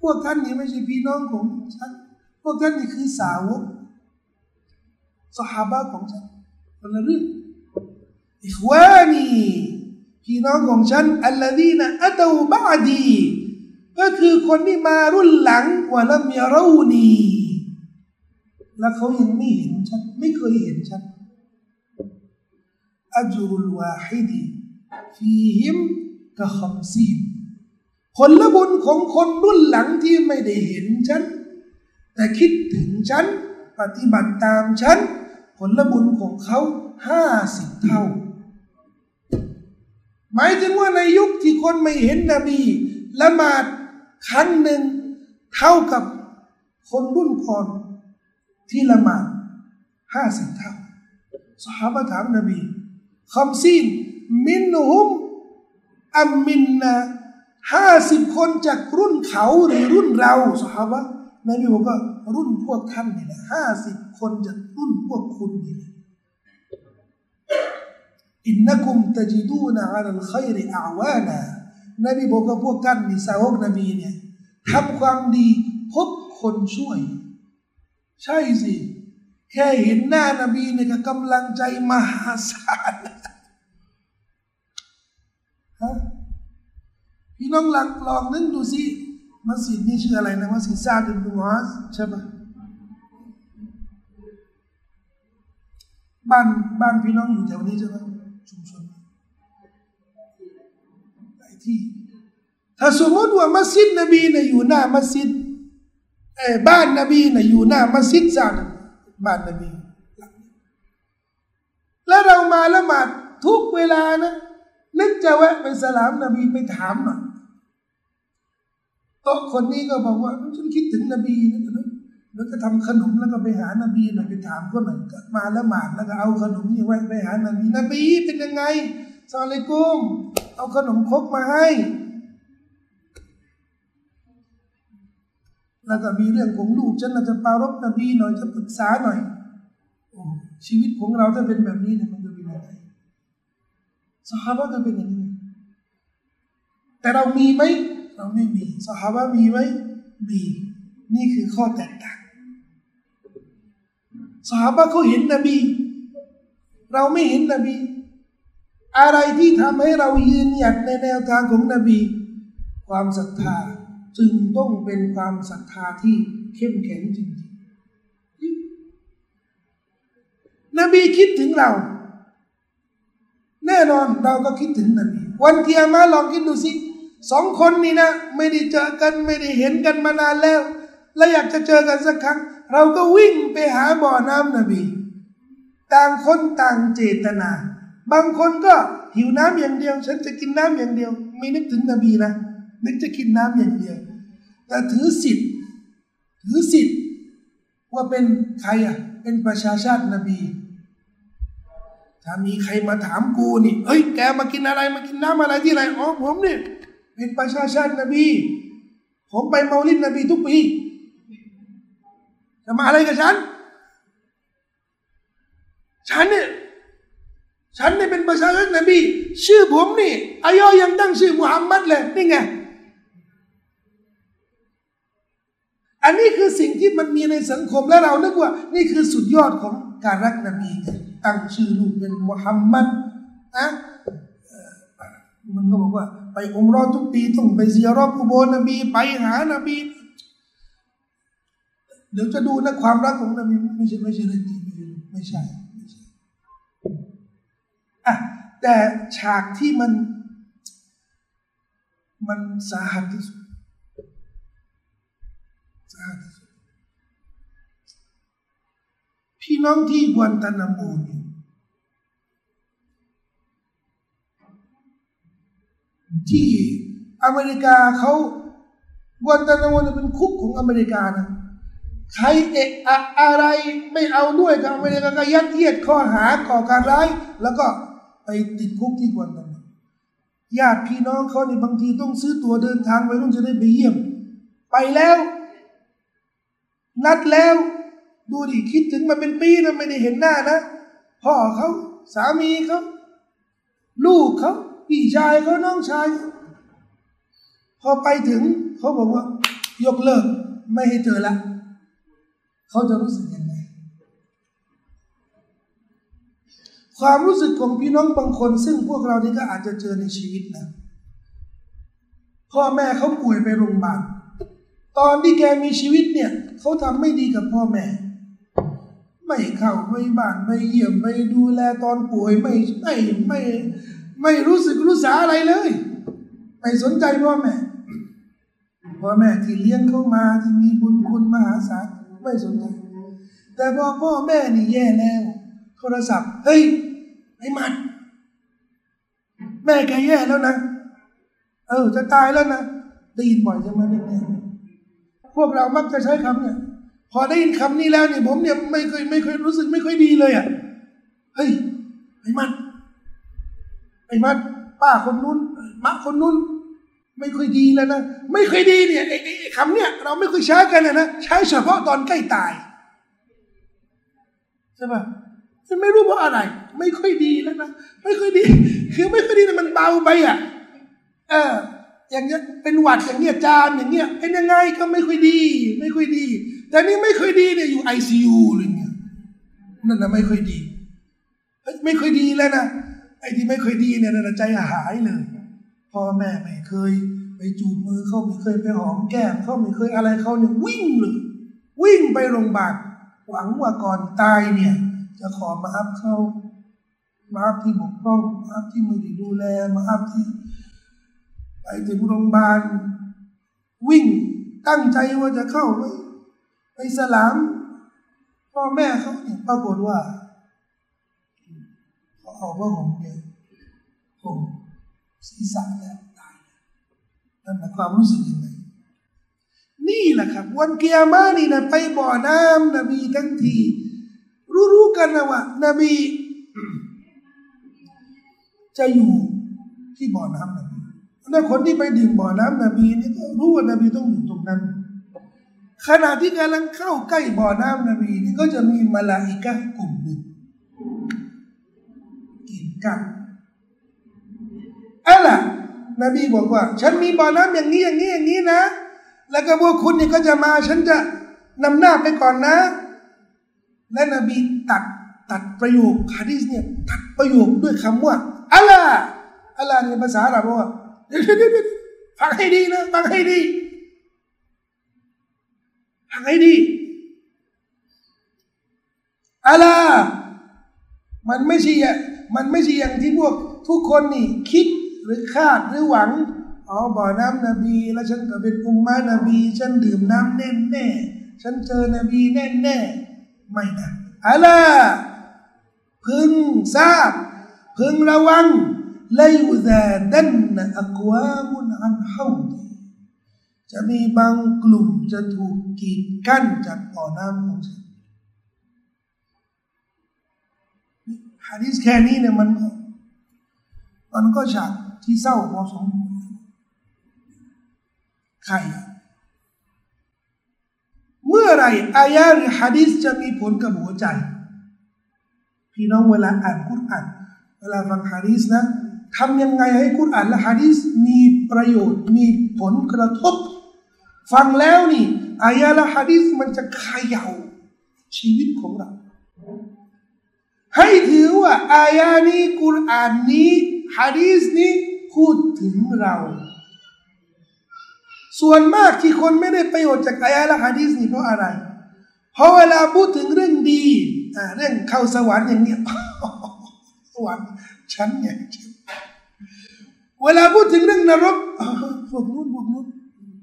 พวกท่านนี่ไม่ใช่พี่น้องของฉันพวกท่านนี่คือสาวกสหายของฉันคนละเรื่องอิควานีพี่น้องของฉันอัลลดีนะอัตบาดีก็คือคนที่มารุ่นหลังว่าละมีรานีและเขายังไม่เห็นฉันไม่เคยเห็นฉัน อัจรุลวาฮิดีฟีฮิมกะคำซีนผลบุญของคนรุ่นหลังที่ไม่ได้เห็นฉัน แต่คิดถึงฉัน ปฏิบัติตามฉัน ผลบุญของเขาห้าสิบเท่า หมายถึงว่าในยุคที่คนไม่เห็นนบีละหมาดครั้งหนึ่งเท่ากับคนรุ่นก่อนที่ละหมาดห้าสิบเท่าสหายถามนบี คำซีนมินฮุมอัมมินนะห้าสิบคนจากรุ่นเขาหรือรุ่นเราสหายนบีบอกว่ารุ่นพวกท่านนี่แหละห้าสิบคนจากรุ่นพวกคุณนี่แหละอินนักุมตจิดูนะอัลขัยริอาวานานบีบอกว่าพวกท่านนี่สาวกนบีเนี่ยทำความดีพบคนช่วย ใช่สิ แค่เห็นหน้านบีเนี่ยก็กำลังใจมหาศาลฮะพี่น้องหลังลองนึกดูสิมัสยิดนี่ชื่ออะไรนะมัสยิดซาดินดูฮาสใช่ปะบ้านบ้านพี่น้องอยู่แถวนี้ใช่ไหมชุมชนหลายที่ ถ้าสมมติว่ามัสยิดนบีเนี่ยอยู่หน้ามัสยิดเอบ้านนบีเนี่ยอยู่หน้ามัสยิดซาด บ้านนบีแล้วเรามาละหมาดทุกเวลานะนึกจะแวะไปสลามนบีไปถามหน่อยโต๊ะคนนี้ก็บอกว่าฉันคิดถึงนบีนะแล้วก็ทำขนมแล้วก็ไปหานบีหน่อยไปถามก็หน่อยมาละหมาดแล้วก็เอาขนมนี่แวะไปหานบีนบีเป็นยังไงสอเลกุมเอาขนมครกมาให้ แล้วก็มีเรื่องของลูกฉันจะปารบนบีหน่อยจะปรึกษาหน่อยโอ้ชีวิตของเราถ้าเป็นแบบนี้เนี่ยมันจะเป็นยังไงสหายก็เป็นอย่างนี้ แต่เรามีไหมเราไม่มีสหายมีไหมมีนี่คือข้อแตกต่างสหายเขาเห็นนบี เราไม่เห็นนบี อะไรที่ทำให้เรายืนหยัดในแนวทางของนบี ความศรัทธา จึงต้องเป็นความศรัทธาที่เข้มแข็งจริงๆนบีคิดถึงเรา แน่นอนเราก็คิดถึงนบีวันเกียร์มาลองคิดดูสิสองคนนี้นะ ไม่ได้เจอกันไม่ได้เห็นกันมานานแล้ว และอยากจะเจอกันสักครั้ง เราก็วิ่งไปหาบ่อน้ำนบี ต่างคนต่างเจตนา บางคนก็หิวน้ำอย่างเดียว ฉันจะกินน้ำอย่างเดียว ไม่นึกถึงนบีนะนึกจะกินน้ำอย่างเดียว แต่ถือสิทธิ์ถือสิทธิ์ ว่าเป็นใครอะ เป็นประชาชาตินบี ถ้ามีใครมาถามกูนี่เฮ้ยแกมากินอะไรมากินน้ำอะไรที่ไหนอ๋อผมเนี่ยเป็นประชาชาตินบี ผมไปเมาลิดนบีทุกปีจะมาอะไรกับฉัน ฉันเนี่ย ฉันเนี่ยเป็นประชาชนนบี ชื่อผมนี่อายอยังตั้งชื่อมุฮัมมัดเลยนี่ไง อันนี้คือสิ่งที่มันมีในสังคมและเรานึกว่า นี่คือสุดยอดของการรักนบีตั้งชื่อลูกเป็นมุฮัมมัดนะมันก็บอกว่า ไปอุมรอทุกปีต้องไปเสียรอบอุโบนบี ไปหานบี เดี๋ยวจะดูนะความรักของนบีไม่ใช่ไม่ใช่เรื่องนี้ไม่ใช่ไม่ใช่อะแต่ฉากที่มัน มันสาหัสที่สุด สาหัสที่สุดพี่น้องที่กวนตานามูเนี่ยที่อเมริกาเขากวนตานามูเป็นคุกของอเมริกานะใครเอะอะอะไรไม่เอาด้วยกับอเมริกาก็ยัดเยียดข้อหาก่อการร้าย แล้วก็ไปติดคุกที่กวนตานาญาติพี่น้องเขาในบางทีต้องซื้อตั๋วเดินทางไปต้องจะได้ไปเยี่ยม ไปแล้ว นัดแล้ว ดูดิคิดถึงมาเป็นปีนะไม่ได้เห็นหน้านะ พ่อเขาสามีเขาลูกเขาพี่ชายเขาน้องชาย พอไปถึงเขาบอกว่า ยกเลิกไม่ให้เจอละเขาจะรู้สึกยังไงความรู้สึกของพี่น้องบางคน ซึ่งพวกเรานี่ก็อาจจะเจอในชีวิตนะพ่อแม่เขาป่วยไปโรงพยาบาล ตอนที่แกมีชีวิตเนี่ยเขาทำไม่ดีกับพ่อแม่ ไม่เข้าไม่บ้านไม่เยี่ยมไม่ดูแลตอนป่วยไม่ไม่ไม่ไม่รู้สึกรู้สาอะไรเลย ไม่สนใจพ่อแม่พ่อแม่ที่เลี้ยงเขามาที่มีบุญคุณมหาศาลไม่สนใจแต่พอพ่อแม่นี่แย่แล้ว โทรศัพท์เฮ้ยไอ้มันแม่แกแย่แล้วนะ เออ จะตายแล้วนะได้ยินบ่อยจังไหมเนี่ย พวกเรามักจะใช้คำเนี่ยพอได้ยินคำนี้แล้วเนี่ยผมเนี่ยไม่เคยไม่เคยรู้สึกไม่ค่อยดีเลยอะเฮ้ยไอ้มันไอ้มันป้าคนนู้นมะคนนู้นไม่ค่อยดีแล้วนะไม่ค่อยดีเนี่ยไอ้ไอ้คำเนี่ยเราไม่ค่อยใช้กันนะใช้เฉพาะตอนใกล้ตายใช่ปะไม่รู้เพราะอะไร ไม่ค่อยดีแล้วนะไม่ค่อยดี คือไม่ค่อยดีนะมันเบาไปอะเออ อย่างเงี้ยเป็นหวัดอย่างเงี้ยจามอย่างเงี้ยเป็นยังไงก็ไม่ค่อยดี ไม่ค่อยดี แต่นี่ไม่ค่อยดีเนี่ยอยู่ไอซียูอะไรเงี้ยนั่นนะไม่ค่อยดีไม่ค่อยดีแล้วนะไอ้ที่ไม่ค่อยดีเนี่ยนะใจหายเลยพ่อแม่ไม่เคย ไปจูบมือเขาไม่เคยไปหอมแก้มเขาไม่เคยอะไรเขาเนี่ยวิ่งเลยวิ่งไปโรงพยาบาลหวังว่าก่อนตายเนี่ย จะขอมาอัพเขามาอัพที่บกพร่องมาอัพที่ไม่ได้ดูแลมาอัพที่ ไปถึงโรงพยาบาล วิ่งตั้งใจว่าจะเข้าไปไปสลาม พ่อแม่เขาเนี่ยปรากฏว่าเขาเอาว่าผมเนี่ยผมศีรษะแล้วตายนั่นหมายความรู้สึกยังไงนี่แหละครับ วันเกียร์มานี่นะไปบ่อน้ำนบีทั้งที รู้ๆกันนะว่านบีจะอยู่ที่บ่อน้ำนบี แล้วคนที่ไปดื่มบ่อน้ำนบีนี่ก็รู้ว่านบีต้องอยู่ตรงนั้น ขณะที่กำลังเข้าใกล้บ่อน้ำนบีนี่ก็จะมีมาลาอิกะกลุ่มหนึ่งกินกันอะไรนบีบอกว่า ฉันมีบ่อน้ำอย่างนี้อย่างนี้อย่างนี้นะ แล้วก็พวกคุณนี่ก็จะมา ฉันจะนำหน้าไปก่อนนะ และนบีตัดตัดประโยคฮะดิษเนี่ยตัดประโยคด้วยคำว่าอัลลอฮ์อัลลอฮ์ในภาษาอาหรับว่า เดี๋ยวเดี๋ยวฟังให้ดีนะฟังให้ดีฟังให้ดีอะไรมันไม่ใช่มันไม่ใช่อย่างที่พวกทุกคนนี่คิดหรือคาดหรือหวังอ๋อบ่อน้ำนบี แล้วฉันก็เป็นอุมมานบี ฉันดื่มน้ำแน่แน่ฉันเจอนบีแน่แน่ไม่นะอะไรพึงทราบพึงระวัง ลยุซาดันอักวามุนอันฮาดีจะมีบางกลุ่มจะถูกกีดกั้นจากบ่อน้ำของฉันฮะดิษแค่นี้เนี่ยมัน มันก็ฉากที่เศร้าพอสมควรใครเมื่อไรอายะหรือฮะดิษจะมีผลกับหัวใจ พี่น้องเวลาอ่านคุรอานเวลาฟังฮะดิษนะ ทำยังไงให้คุรอานและฮะดิษมีประโยชน์มีผลกระทบ ฟังแล้วนี่อายะและฮะดิษมันจะขย่าชีวิตของเรา ให้ถือว่าอายานี้กุรอานนี้ฮะดีสนี้พูดถึงเรา ส่วนมากที่คนไม่ได้ประโยชน์จากอายะและฮะดีสนี้เพราะอะไร เพราะเวลาพูดถึงเรื่องดีเรื่องเข้าสวรรค์อย่างเนี้ยสวรรค์ฉันเนี่ย เวลาพูดถึงเรื่องนรกพวกนู้นพวกนู้น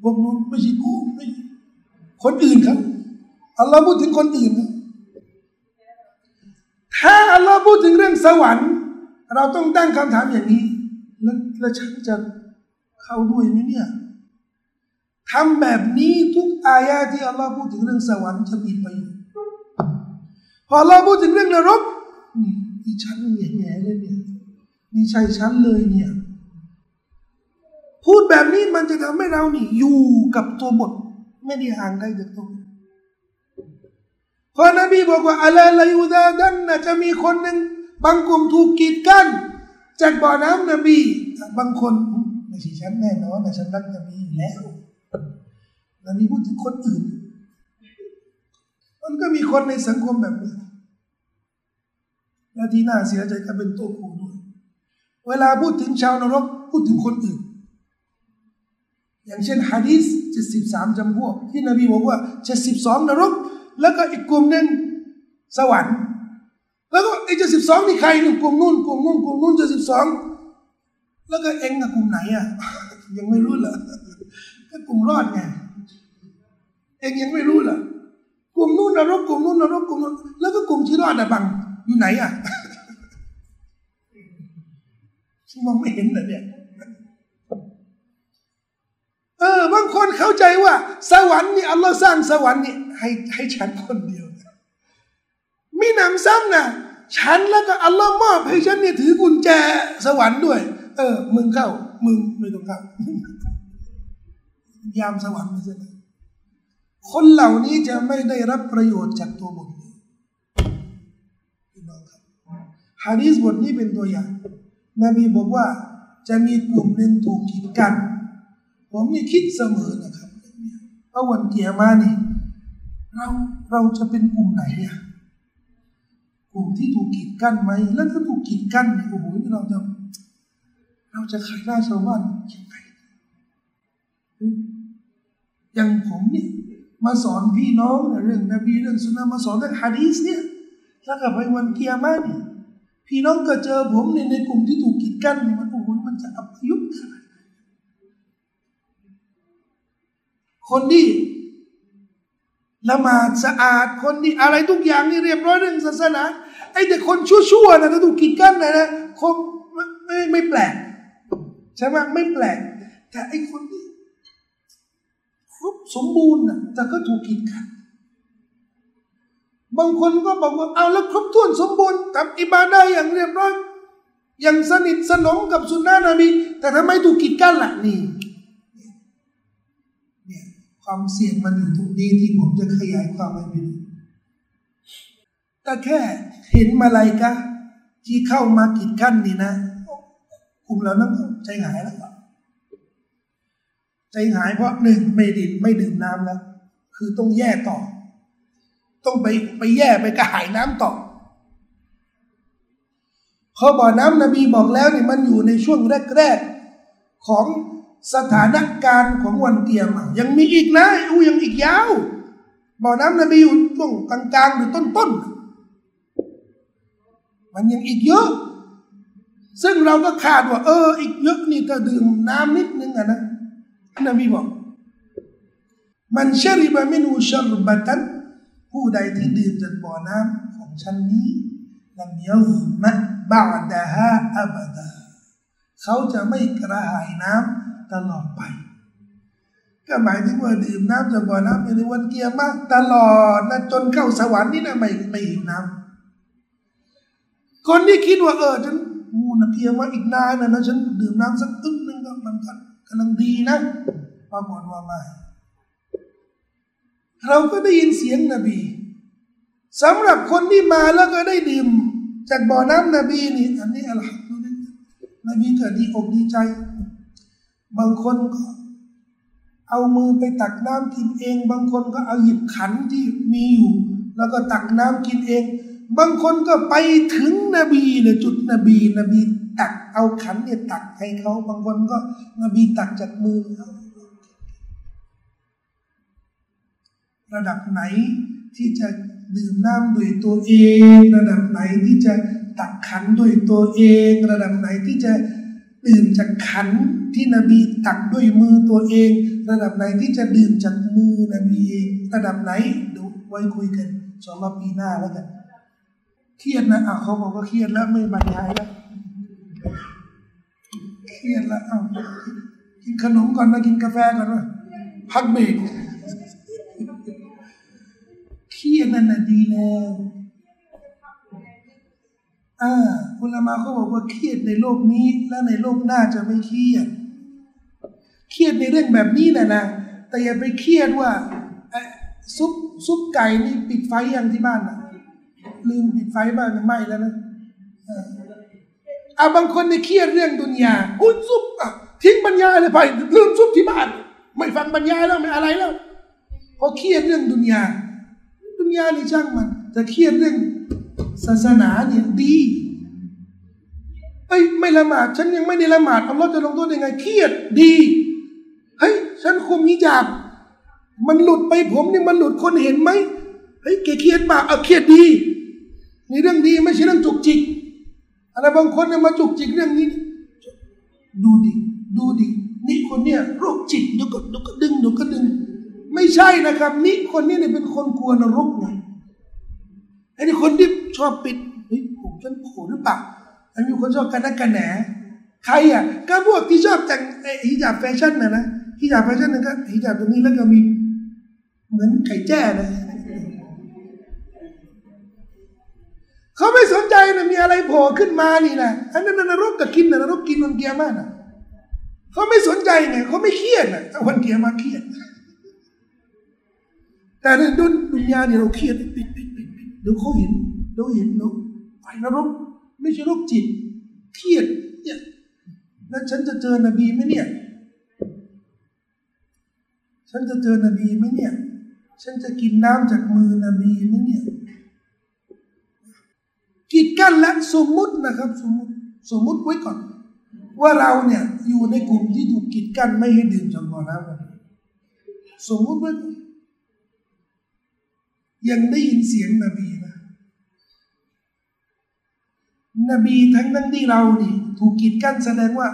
พวกนู้นไม่ใช่กูไม่คนอื่นครับอัลลอฮ์พูดถึงคนอื่นนะถ้าอัลลอฮ์พูดถึงเรื่องสวรรค์ เราต้องตั้งคำถามอย่างนี้ แล้วแล้วฉันจะเข้าด้วยไหมเนี่ยทำแบบนี้ทุกอายะที่อัลลอฮ์พูดถึงเรื่องสวรรค์จะมีประโยชน์พอเราพูดถึงเรื่องนรกนี่ฉันแง่แง่เลยเนี่ยนี่ใช่ฉันเลยเนี่ย พูดแบบนี้มันจะทำให้เรานี่อยู่กับตัวบท ไม่ได้ห่างไกลจากตัวพอนบีบอกว่าอัลลอยูดาดันนะจะมีคนหนึ่งบางกลุ่มถูกกีดกันจากบ่อน้ำนบีบางคนไม่ใช่ฉันแน่นอนนะฉันรักนบีแล้วนบีพูดถึงคนอื่น มันก็มีคนในสังคมแบบนี้ และที่น่าเสียใจก็เป็นตัวกูด้วย เวลาพูดถึงชาวนรกพูดถึงคนอื่น อย่างเช่นฮะดีษเจ็ดสิบสามจำพวกที่นบีบอกว่าเจ็ดสิบสองนรก แล้วก็อีกกลุ่มหนึ่งสวรรค์ แล้วก็ไอ้เจ็ดสิบสองนี่ใครหนึ่งกลุ่มนู่นกลุ่มนู่นกลุ่มนู่นเจ็ดสิบสองแล้วก็เองกับกลุ่มไหนอะยังไม่รู้เหรอก็กลุ่มรอดไงเองยังไม่รู้เหรอกลุ่มนู่นนรกกลุ่มนู่นนรกกลุ่มนู่นแล้วก็กลุ่มที่รอดอะบังอยู่ไหนอะมองไม่เห็นเลยเนี่ย เออบางคน เข้าใจว่า สวรรค์นี่อัลลอฮ์สร้างสวรรค์นี่ให้ให้ฉันคนเดียวมีหนำซ้ำนะฉันแล้วก็อัลลอฮ์มอบให้ฉันเนี่ยถือกุญแจสวรรค์ด้วย เออ มึงเข้า มึงไม่ต้องเข้ายามสวรรค์ไม่ใช่คนเหล่านี้จะไม่ได้รับประโยชน์จากตัวบทฮะดีษบทนี้เป็นตัวอย่าง นบีบอกว่าจะมีกลุ่มหนึ่งถูกกีดกัน ผมนี่คิดเสมอนะครับว่าวันเกียร์มานี่ เราเราจะเป็นกลุ่มไหนเนี่ยกลุ่มที่ถูกกีดกันไหม แล้วถ้าถูกกีดกันเนี่ยโอ้โหเราจะ เราจะขายหน้าชาวบ้านยังไงอย่างผมเนี่ยมาสอนพี่น้องเรื่องนบีเรื่องสุนนะมาสอนเรื่องฮะดีษเนี่ยแล้วก็ไปวันเกียร์มาเนี่ยพี่น้องก็เจอผมในในกลุ่มที่ถูกกีดกันนี่มันโอ้โหมันจะอับยุบ คนที่ละหมาดสะอาดคนที่อะไรทุกอย่างนี่เรียบร้อยเรื่องศาสนาไอ้แต่คนชั่วๆนะถ้าถูกกีดกันนะนะคงไม่ไม่แปลกใช่ไหมไม่แปลก แต่ไอ้คนที่ครบสมบูรณ์นะแต่ก็ถูกกีดกันบางคนก็บอกว่าเอาแล้วครบถ้วนสมบูรณ์ทำอิบาได้อย่างเรียบร้อยอย่างสนิทสนมกับสุนนะนบีแต่ทำไมถูกกีดกันล่ะนี่เนี่ ความเสี่ยงมันอยู่ตรงนี้ที่ผมจะขยายความให้ดูแต่แค่เห็นมาลายกะที่เข้ามากีดกั้นนี่นะกลุ่มเรานั้นใจหายแล้วใจหายเพราะหนึ่งไม่ดื่มไม่ดื่มน้ำแล้ว คือต้องแย่ต่อ ต้องไปไปแย่ไปกระหายน้ำต่อเพอบ่อน้ำนบีบอกแล้วนี่มันอยู่ในช่วงแรก ๆ ของ สถานการณ์ของวันเกียรมายังมีอีกนะอูยังอีกยาวบ่อน้ำนบีอยู่ช่วงกลางๆหรือต้นๆมันยังอีกเยอะ ซึ่งเราก็คาดว่า เออ อีกเยอะนี่ก็ดื่มน้ำนิดนึงอะนะนบีบอก มันชริบะมินูชรบะตันผู้ใดที่ดื่มจากบ่อน้ำของฉันนี้ลำยัมะบาดะฮะอับดาเขาจะไม่กระหายน้ำ ตลอดไป ก็หมายถึงว่าดื่มน้ำจากบ่อน้ำในวันเกียร์มาตลอดนะจนเข้าสวรรค์นี่นะไม่ไม่หิวน้ำคนที่คิดว่าเออฉันมูนะเกียร์มาอีกนานนะนะฉันดื่มน้ำสักตึ้งนึงก็มันก็กำลังดีนะปรากฏว่าไม่เราก็ได้ยินเสียงนบีสำหรับคนที่มาแล้วก็ได้ดื่ม จากบ่อน้ำนบีนี่อันนี้อัลฮัมดุลิลนบีก็ดีอกดีใจ บางคนก็เอามือไปตักน้ำกินเอง บางคนก็เอาหยิบขันที่มีอยู่ แล้วก็ตักน้ำกินเอง บางคนก็ไปถึงนบีเลยจุดนบี นบีตักเอาขันเนี่ยตักให้เขา บางคนก็นบีตักจากมือเขาระดับไหนที่จะดื่มน้ำด้วยตัวเอง ระดับไหนที่จะตักขันด้วยตัวเอง ระดับไหนที่จะดื่มจากขัน ที่นบีตักด้วยมือตัวเอง ระดับไหนที่จะดื่มจากมือนบีเองระดับไหนดี๋ยวไว้คุยกันสองปีหน้าแล้วกันเครียดนะอะเขาบอกว่าเครียดแล้วไม่บรรยายแล้วเครียดแล้วเอากินขนมก่อนนะกินกาแฟก่อนนะพักเบรกเครียดนั่นน่ะดีแล้วอ่าคุณละมาเขาบอกว่าเครียดในโลกนี้และในโลกหน้าจะไม่เครียด เครียดในเรื่องแบบนี้นะนะแต่อย่าไปเครียดว่าซุปซุปไก่นี่ปิดไฟยังที่บ้านนะลืมปิดไฟบ้านไม่แล้วนะอ่าบางคนในเครียดเรื่องดุนยาอุ้ยซุปอะทิ้งบรรยายเลยไปลืมซุปที่บ้าน ไม่ฟังบรรยายแล้วไม่อะไรแล้วพอเครียดเรื่องดุนยาดุนยานี่ช่างมันแต่เครียดเรื่องศาสนาเนี่ยดีเอ้ยไม่ละหมาดฉันยังไม่ได้ละหมาดอัลลอฮ์จะลงโทษยังไงเครียดดี ฉันคุมฮิญาบ มันหลุดไปผมนี่มันหลุดคนเห็นไหมเฮ้ยเกเครียดป่ะเอาเครียดดีนี่เรื่องดีไม่ใช่เรื่องจุกจิกอะไรบางคนเนี่ยมาจุกจิกเรื่องนี้ ดูดิดูดินี่คนเนี่ยโรคจิตเดี๋ยวก็เดี๋ยวก็ดึงเดี๋ยวก็ดึง ไม่ใช่นะครับ นี่คนนี้เนี่ยเป็นคนกลัวนรกไงไอ้นี่คนที่ชอบปิดเฮ้ยผมฉันโผล่หรือเปล่าไอ้มีคนชอบกันนักกันแหนใครอะก็พวกที่ชอบแต่งฮิญาบแฟชั่นนะนะ ฮิญาบแฟชั่นนึงก็ฮิญาบตรงนี้แล้วก็มีเหมือนไข่แจ้เลยเขาไม่สนใจนะมีอะไรโผล่ขึ้นมานี่นะอันนั้นนรกกับกินนะนรกกินวันเกียร์มากนะเขาไม่สนใจไงเขาไม่เครียดนะถ้าวันเกียร์มาเครียด แต่ในดุนดุนยาเนี่ยเราเครียดปิดปิดปิดปิดเดี๋ยวเขาเห็นเดี๋ยวเห็นเดี๋ยวไปนรกไม่ใช่โรคจิต เครียดเนี่ยแล้วฉันจะเจอนบีไหมเนี่ย ฉันจะเจอนบีไหมเนี่ย ฉันจะกินน้ำจากมือนบีไหมเนี่ยกีดกันและสมมุตินะครับ สมมุติสมมุติไว้ก่อน ว่าเราเนี่ยอยู่ในกลุ่มที่ถูกกีดกันไม่ให้ดื่มจากบ่อน้ำสมมุติไว้ยังได้ยินเสียงนบีนะนบีทั้งนั้นที่เราดิถูกกีดกันแสดงว่า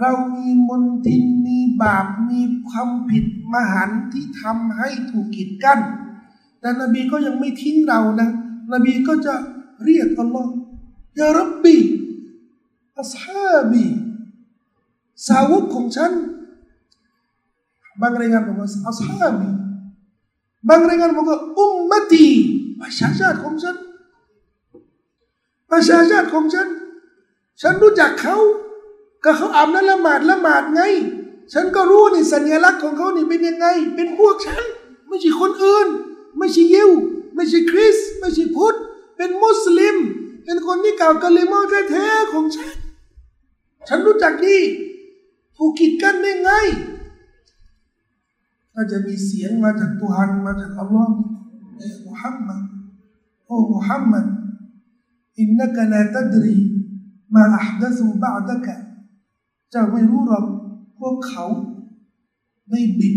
เรามีมนทินมีบาปมีความผิดมหันที่ทำให้ถูกกีดกันแต่นบีก็ยังไม่ทิ้งเรานะ นบีก็จะเรียกอัลลอฮ์ยารับบีอัสฮาบีสาวกของฉัน บางรายงานบอกว่าอัสฮาบีบางรายงานบอกว่าอุมมตีประชาชาติของฉันประชาชาติของฉัน ฉันรู้จักเขา ก็เขาอาบน้ำละหมาดละหมาดไง ฉันก็รู้นี่สัญลักษณ์ของเขานี่เป็นยังไง เป็นพวกฉัน ไม่ใช่คนอื่น ไม่ใช่ยิวไม่ใช่คริส ไม่ใช่พุทธ เป็นมุสลิม เป็นคนที่กล่าวกะลิมอแท้ๆของฉัน ฉันรู้จักดีผูกกิดกันได้ไงถ้าจะมีเสียงมาจากตุฮันมาจากอัลลอฮ์มุฮัมมัดโอ้มุฮัมมัดอินนักลาตัดรีมาอัพดัสูบาดกะ เจ้าไม่รู้หรอกพวกเขาได้บิด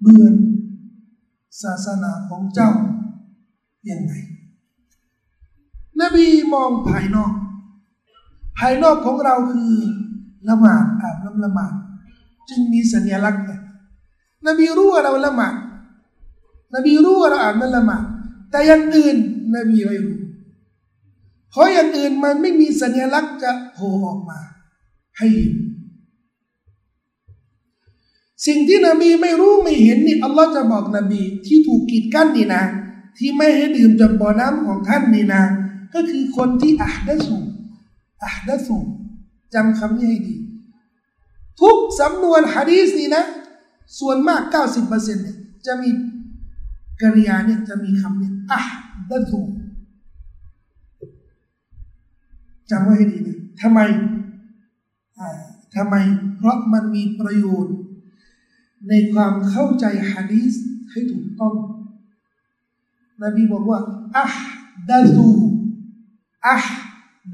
เบือนศาสนาของเจ้ายังไง นบีมองภายนอก ภายนอกของเราคือละหมาดอาบน้ำละหมาดจึงมีสัญลักษณ์ไงนบีรู้ว่าเราละหมาดนบีรู้ว่าเราอาบน้ำละหมาดแต่อย่างอื่นนบีไม่รู้เพราะอย่างอื่นมันไม่มีสัญลักษณ์จะโผล่ออกมา ให้เห็น สิ่งที่นบีไม่รู้ไม่เห็นนี่อัลลอฮ์จะบอกนบีที่ถูกกีดกั้นนี่นะ ที่ไม่ให้ดื่มจากบ่อน้ำของท่านนี่นะ ก็คือคนที่อัดสูอัดสูจำคำนี้ให้ดี ทุกสำนวนฮะดีสนี่นะ ส่วนมาก 90%เนี่ยจะมีกริยาเนี่ยจะมีคำนี้อัดสูจำไว้ให้ดีนะทำไมทำไม เพราะมันมีประโยชน์ ในความเข้าใจฮะดีสให้ถูกต้อง นบีบอกว่าอัฮดะซูอัฮ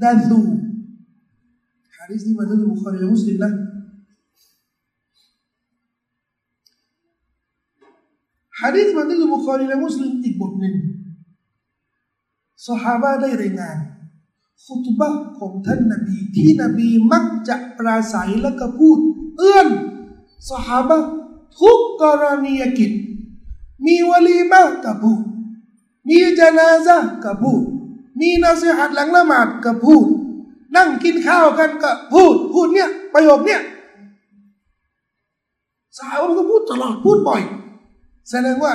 ดะซูฮะดีษนี้มาจากบุคอรีและมุสลิมนะฮะดีษมาจากบุคอรีและมุสลิมอีกบทหนึ่งสหายได้รายงานขุตบะของท่านนบีที่นบีมักจะปราศัยและก็พูด เอื้อนสหาย ทุกกรณียกิจ มีวลีมะกับพูดมีจนาซะกับพูดมีนาสิฮัดหลังละหมาดกับพูด นั่งกินข้าวกันก็พูด พูดเนี่ย ประโยคเนี่ยสาวก็พูดตลอดพูดบ่อย แสดงว่า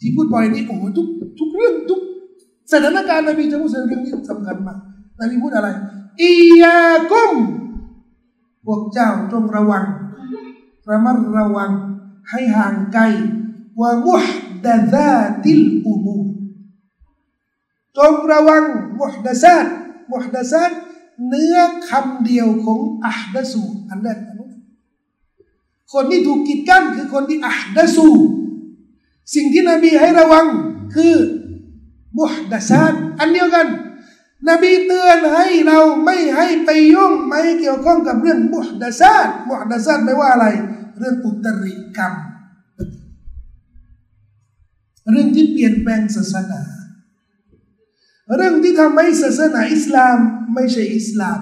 ที่พูดบ่อยนี่โอ้โหทุกทุกเรื่องทุกสถานการณ์นบีจะพูดเรื่องนี้สำคัญมากนบีพูดอะไรอียากุมพวกเจ้าจงระวัง ระมัดระวังให้ห่างไกลว่ามุฮดะซาติลอุมูจงระวังมุฮดะซาตมุฮดะซาตเนื้อคำเดียวของอัฮดะสูอันแรกคนที่ถูกกีดกั้นคือคนที่อัฮดะสูสิ่งที่นบีให้ระวังคือมุฮดะซาตอันเดียวกัน นบีเตือนให้เราไม่ให้ไปยุ่งไม่เกี่ยวข้องกับเรื่องมุฮดะซาตมุฮดะซาตแปลว่าอะไร เรื่องอุตริกรรม เรื่องที่เปลี่ยนแปลงศาสนา เรื่องที่ทำให้ศาสนาอิสลามไม่ใช่อิสลาม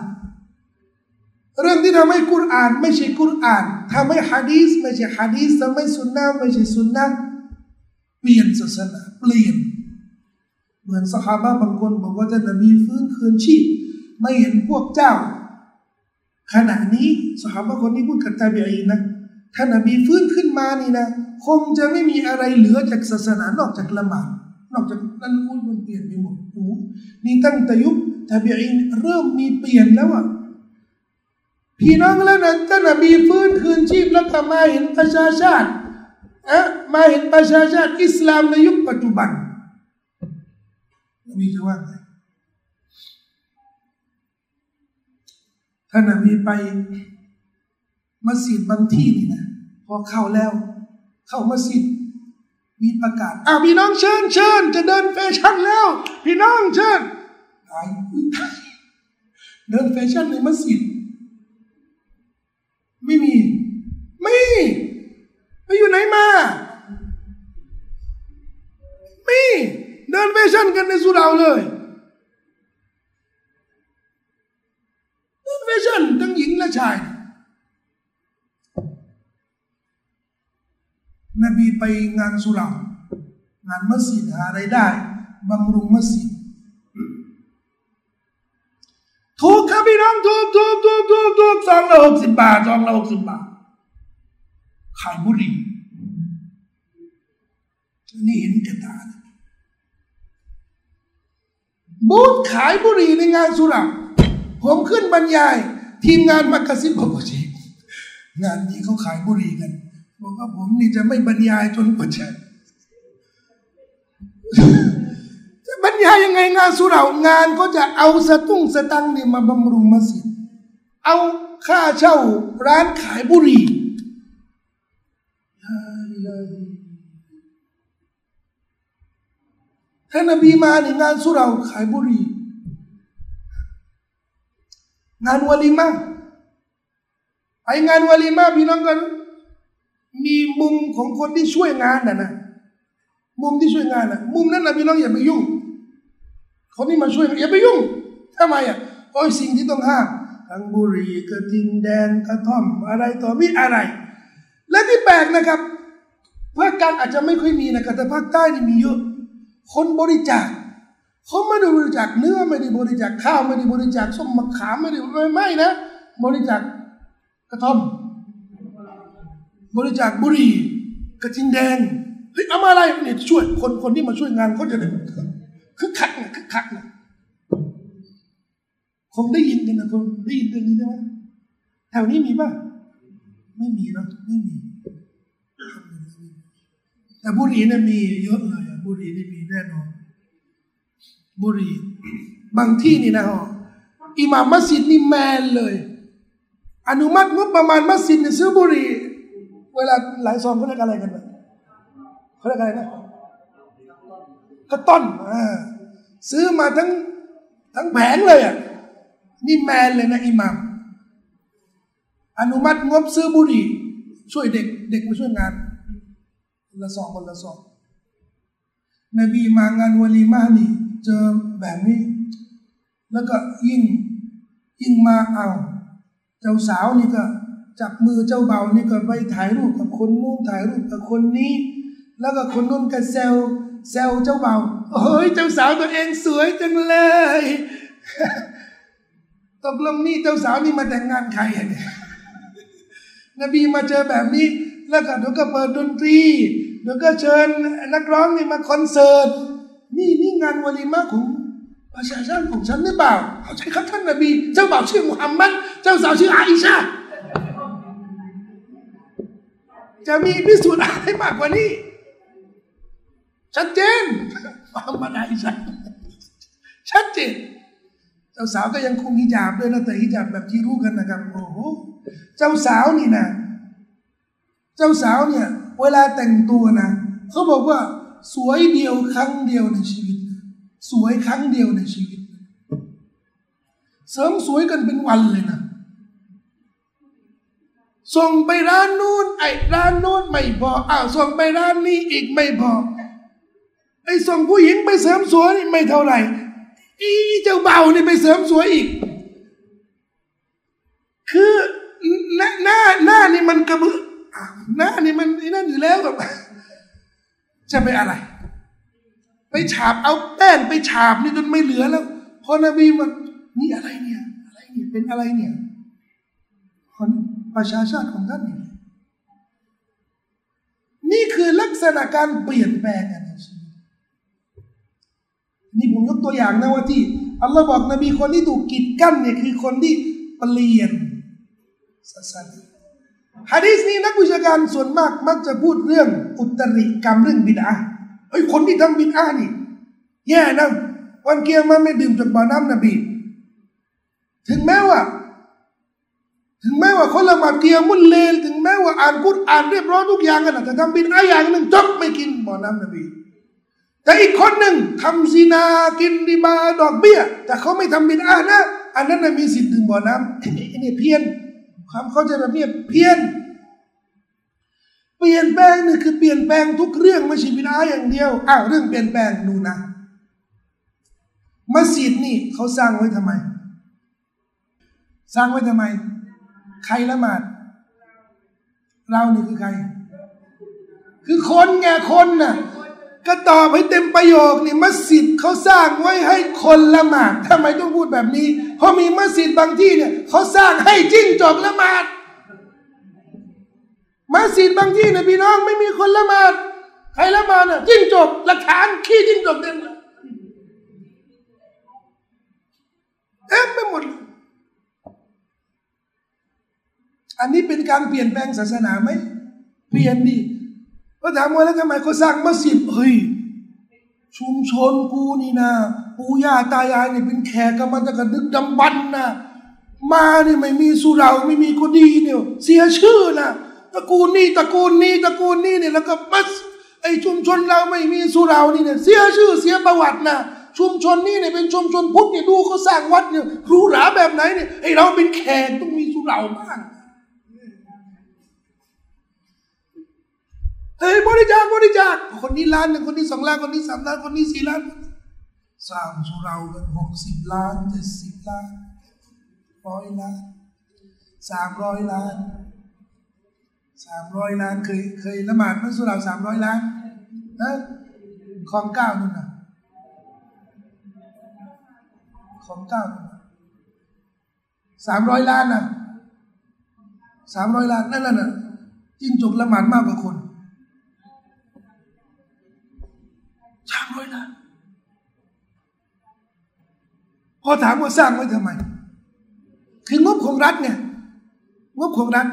เรื่องที่ทำให้กุรอานไม่ใช่กุรอานทำให้ฮะดีสไม่ใช่ฮะดีสทำให้สุนนะไม่ใช่สุนนะเปลี่ยนศาสนาเปลี่ยน เหมือนสหายบางคนบอกว่าจะนบีฟื้นคืนชีพไม่เห็นพวกเจ้าขณะนี้สหายคนนี้พูดกับตาบีอีนะ ถ้านนบีฟื้นขึ้นมานี่นะคงจะไม่มีอะไรเหลือจากศาสนานอกจากละหมาดนอกจากนั้นอุ้ยมันเปลี่ยนไปหมดโอ้นี่ตั้งแต่ยุคตาบีอีเริ่มมีเปลี่ยนแล้วอะพี่น้องแล้วนะท่านนบีฟื้นคืนชีพแล้วก็มาเห็นประชาชาติอะมาเห็นประชาชาติอิสลามในยุคปัจจุบันนบีจะว่าไงถ้านนบีไป มัสยิดบางที่นี่นะพอเข้าแล้ว เข้ามัสยิดมีประกาศอ้าวพี่น้องเชิญเชิญจะเดินแฟชั่นแล้ว พี่น้องเชิญตายเดินแฟชั่นในมัสยิดไม่มี ไม่ไปอยู่ไหนมาไม่เดินแฟชั่นกันในสุราเลย นบีไปงานสุรางานมัสยิดหาไรได้บำรุงมัสยิดถูกครับพี่น้องถูกถูกถูกถูกถูกสองละหกสิบบาทสองละหกสิบบาทขายบุหรี่นี่เห็นแก่ตาบูธขายบุหรี่ในงานสุราผมขึ้นบรรยาย ทีมงานมากระซิบบอกว่าเชงานนี้เขาขายบุหรี่กัน บอกว่าผมนี่จะไม่บรรยายจนกว่าจะจะบรรยายยังไงงานสุรางานก็จะเอาสตุ้งสตังนี่มาบำรุงมัสยิดเอาค่าเช่าร้านขายบุหรี่ท่านนบีมาในงานสุราขายบุหรี่งานวลีมาไองานวลีมาพี่น้องกัน มีมุมของคนที่ช่วยงานน่ะนะมุมที่ช่วยงานน่ะ มุมนั้นนะพี่น้องอย่าไปยุ่งคนที่มาช่วยอย่าไปยุ่งทำไมอะโอ้ยสิ่งที่ต้องห้ามทั้งบุหรี่กระทิงแดงกระท่อมอะไรต่อมีอะไร และที่แปลกนะครับภาคกลางอาจจะไม่ค่อยมีนะครับแต่ภาคใต้นี่มีเยอะคนบริจาคเขาไม่ได้บริจาคเนื้อไม่ได้บริจาคข้าวไม่ได้บริจาคส้มมะขามไม่ได้ไม่ไม่นะ บริจาคกระท่อม บริจาคบุหรี่กระทิงแดงเฮ้ยเอามาอะไรเนี่ยช่วย คนคนที่มาช่วยงานเขาจะได้คึกคักนะคึกคักนะคงได้ยินกันนะคงได้ยินเรื่องนี้ใช่ไหมแถวนี้มีป่ะไม่มีนะไม่มี แต่บุหรี่เนี่ยมีเยอะเลยบุหรี่นี่มีแน่นอน บุหรี่บางที่นี่นะฮะอิหม่ามมัสยิดนี่แมนเลย อนุมัติงบประมาณมัสยิดเนี่ยซื้อบุหรี่เวลาหลายซองเขาเรียกอะไรกันเขาเรียกอะไรนะกระต้นอซื้อมาทั้งทั้งแผงเลยอะนี่แมนเลยนะอิหมามอนุมัติงบซื้อบุหรี่ช่วยเด็กเด็กมาช่วยงานคนละสองคนละสองนบีมางานวลีมานี่ เจอแบบนี้ แล้วก็ยิ่งยิ่งมาเอา เจ้าสาวนี่ก็ จับมือเจ้าเบานี่ก็ไปถ่ายรูปกับคนนู้นถ่ายรูปกับคนนี้ แล้วก็คนนู้นก็แซวแซวเจ้าเบาโอ้ยเจ้าสาวตัวเองสวยจังเลยตกลงนี่เจ้าสาวนี่มาแต่งงานใครเนี่ยนบีมาเจอแบบนี้ แล้วก็เดี๋ยวก็เปิดดนตรีเดี๋ยวก็เชิญนักร้องนี่มาคอนเสิร์ตนี่นี่งานวลีมาของประชาชนของฉันหรือเปล่าเขาใช้ครับท่านนบี เจ้าบ่าวชื่อมุฮัมมัดเจ้าสาวชื่ออาอิชา จะมีพิสูจน์อะไรมากกว่านี้ ชัดเจนมุฮัมมัดอาอิชาชัดเจนเจ้าสาวก็ยังคงฮิญาบด้วยนะแต่ฮิญาบแบบที่รู้กันนะครับโอ้โหเจ้าสาวนี่นะ เจ้าสาวเนี่ย เวลาแต่งตัวนะเขาบอกว่า สวยเดียวครั้งเดียวในชีวิต สวยครั้งเดียวในชีวิต เสริมสวยกันเป็นวันเลยนะ ส่งไปร้านนู้นไอ้ร้านนู้นไม่พออ้าวส่งไปร้านนี้อีกไม่พอไอ้ส่งผู้หญิงไปเสริมสวยนี่ไม่เท่าไหร่อีเจ้าเบานี่ไปเสริมสวยอีก คือหน้าหน้าหน้านี่มันกระบือหน้านี่มันนั่นอยู่แล้วแบบจะไปอะไร ไปฉาบเอาแป้งไปฉาบนี่จนไม่เหลือแล้วพอนบีมันนี่อะไรเนี่ย อะไรเนี่ยเป็นอะไรเนี่ยคน ประชาชาติของท่านนี่นี่คือลักษณะการเปลี่ยนแปลงในชีวิตนี่ผมยกตัวอย่างนะว่าที่อัลลอฮ์บอกนบีคนที่ถูกกีดกั้นเนี่ยคือคนที่เปลี่ยนศาสนาฮะดีษนี้นักวิชาการส่วนมากมักจะพูดเรื่องอุตริกรรมเรื่องบิดาไอ้คนที่ทำบิดานี่แย่นะวันเกียร์มาไม่ดื่มจากบ่อน้ำนบี ถึงแม้ว่า ถึงแม้ว่าคนละหมาดเกียมุนเลนถึงแม้ว่าอ่านกุรอ่านเรียบร้อยทุกอย่างกันแต่ทำบิดาอย่างหนึ่งจบไม่กินบ่อน้ำนบีแต่อีกคนหนึ่งทำซีนากินดีบาดอกเบี้ย แต่เขาไม่ทำบิดานะ อันนั้นนะมีสิทธิ์ดื่มบ่อน้ำนี่เพี้ยน ความเข้าใจแบบนี้เพี้ยน เปลี่ยนแปลงนี่คือเปลี่ยนแปลงทุกเรื่องไม่ใช่บิดาอย่างเดียวอ้าวเรื่องเปลี่ยนแปลงดูนะมัสยิดนี่เขาสร้างไว้ทำไม สร้างไว้ทำไม ใครละหมาด เรานี่คือใคร คือคนไงคนน่ะก็ตอบให้เต็มประโยคนี่มัสยิดเขาสร้างไว้ให้คนละหมาดทำไมต้องพูดแบบนี้ เพราะมีมัสยิดบางที่เนี่ยเขาสร้างให้จิ้งจกละหมาด มัสยิดบางที่เนี่ยพี่น้องไม่มีคนละหมาด ใครละหมาดน่ะจิ้งจกหลักฐานขี้จิ้งจกเต็มเลยเต็มไปหมด อันนี้เป็นการเปลี่ยนแปลงศาสนาไหมเปลี่ยนดิก็ถามว่าแล้วทำไมเขาสร้างมัสยิดเฮ้ยชุมชนกูนี่นะปู่ย่าตายายเนี่ยเป็นแขกกันมาตั้งแต่ดึกดำบรรนะมาเนี่ยไม่มีสุราไม่มีคนดีเนี่ยเสียชื่อนะตระกูลนี้ตระกูลนี้ตระกูลนี้เนี่ยแล้วก็มัสไอชุมชนเราไม่มีสุรานี่เนี่ยเสียชื่อเสียประวัตินะชุมชนนี้เนี่ยเป็นชุมชนพุทธเนี่ยดูเขาสร้างวัดเนี่ยหรูหราแบบไหนเนี่ยไอเราเป็นแขกต้องมีสุราบ้าง เฮ้ยบริจาคบริจาคคนนี้ล้านหนึ่งคนนี้สองล้านคนนี้สามล้านคนนี้สี่ล้านสร้างสุรากันหกสิบล้านเจ็ดสิบล้านร้อยล้านสามร้อยล้านสามร้อยล้านเคยเคยละหมาดมัสุราสามร้อยล้านนะของเก้านั่นนะของเก้าสามร้อยล้านนะสามร้อยล้านนั่นน่ะจิ้งจกละหมาดมากกว่าคน สามร้อยล้านพอถามว่าสร้างไว้ทำไม คืองบของรัฐเนี่ย งบของรัฐ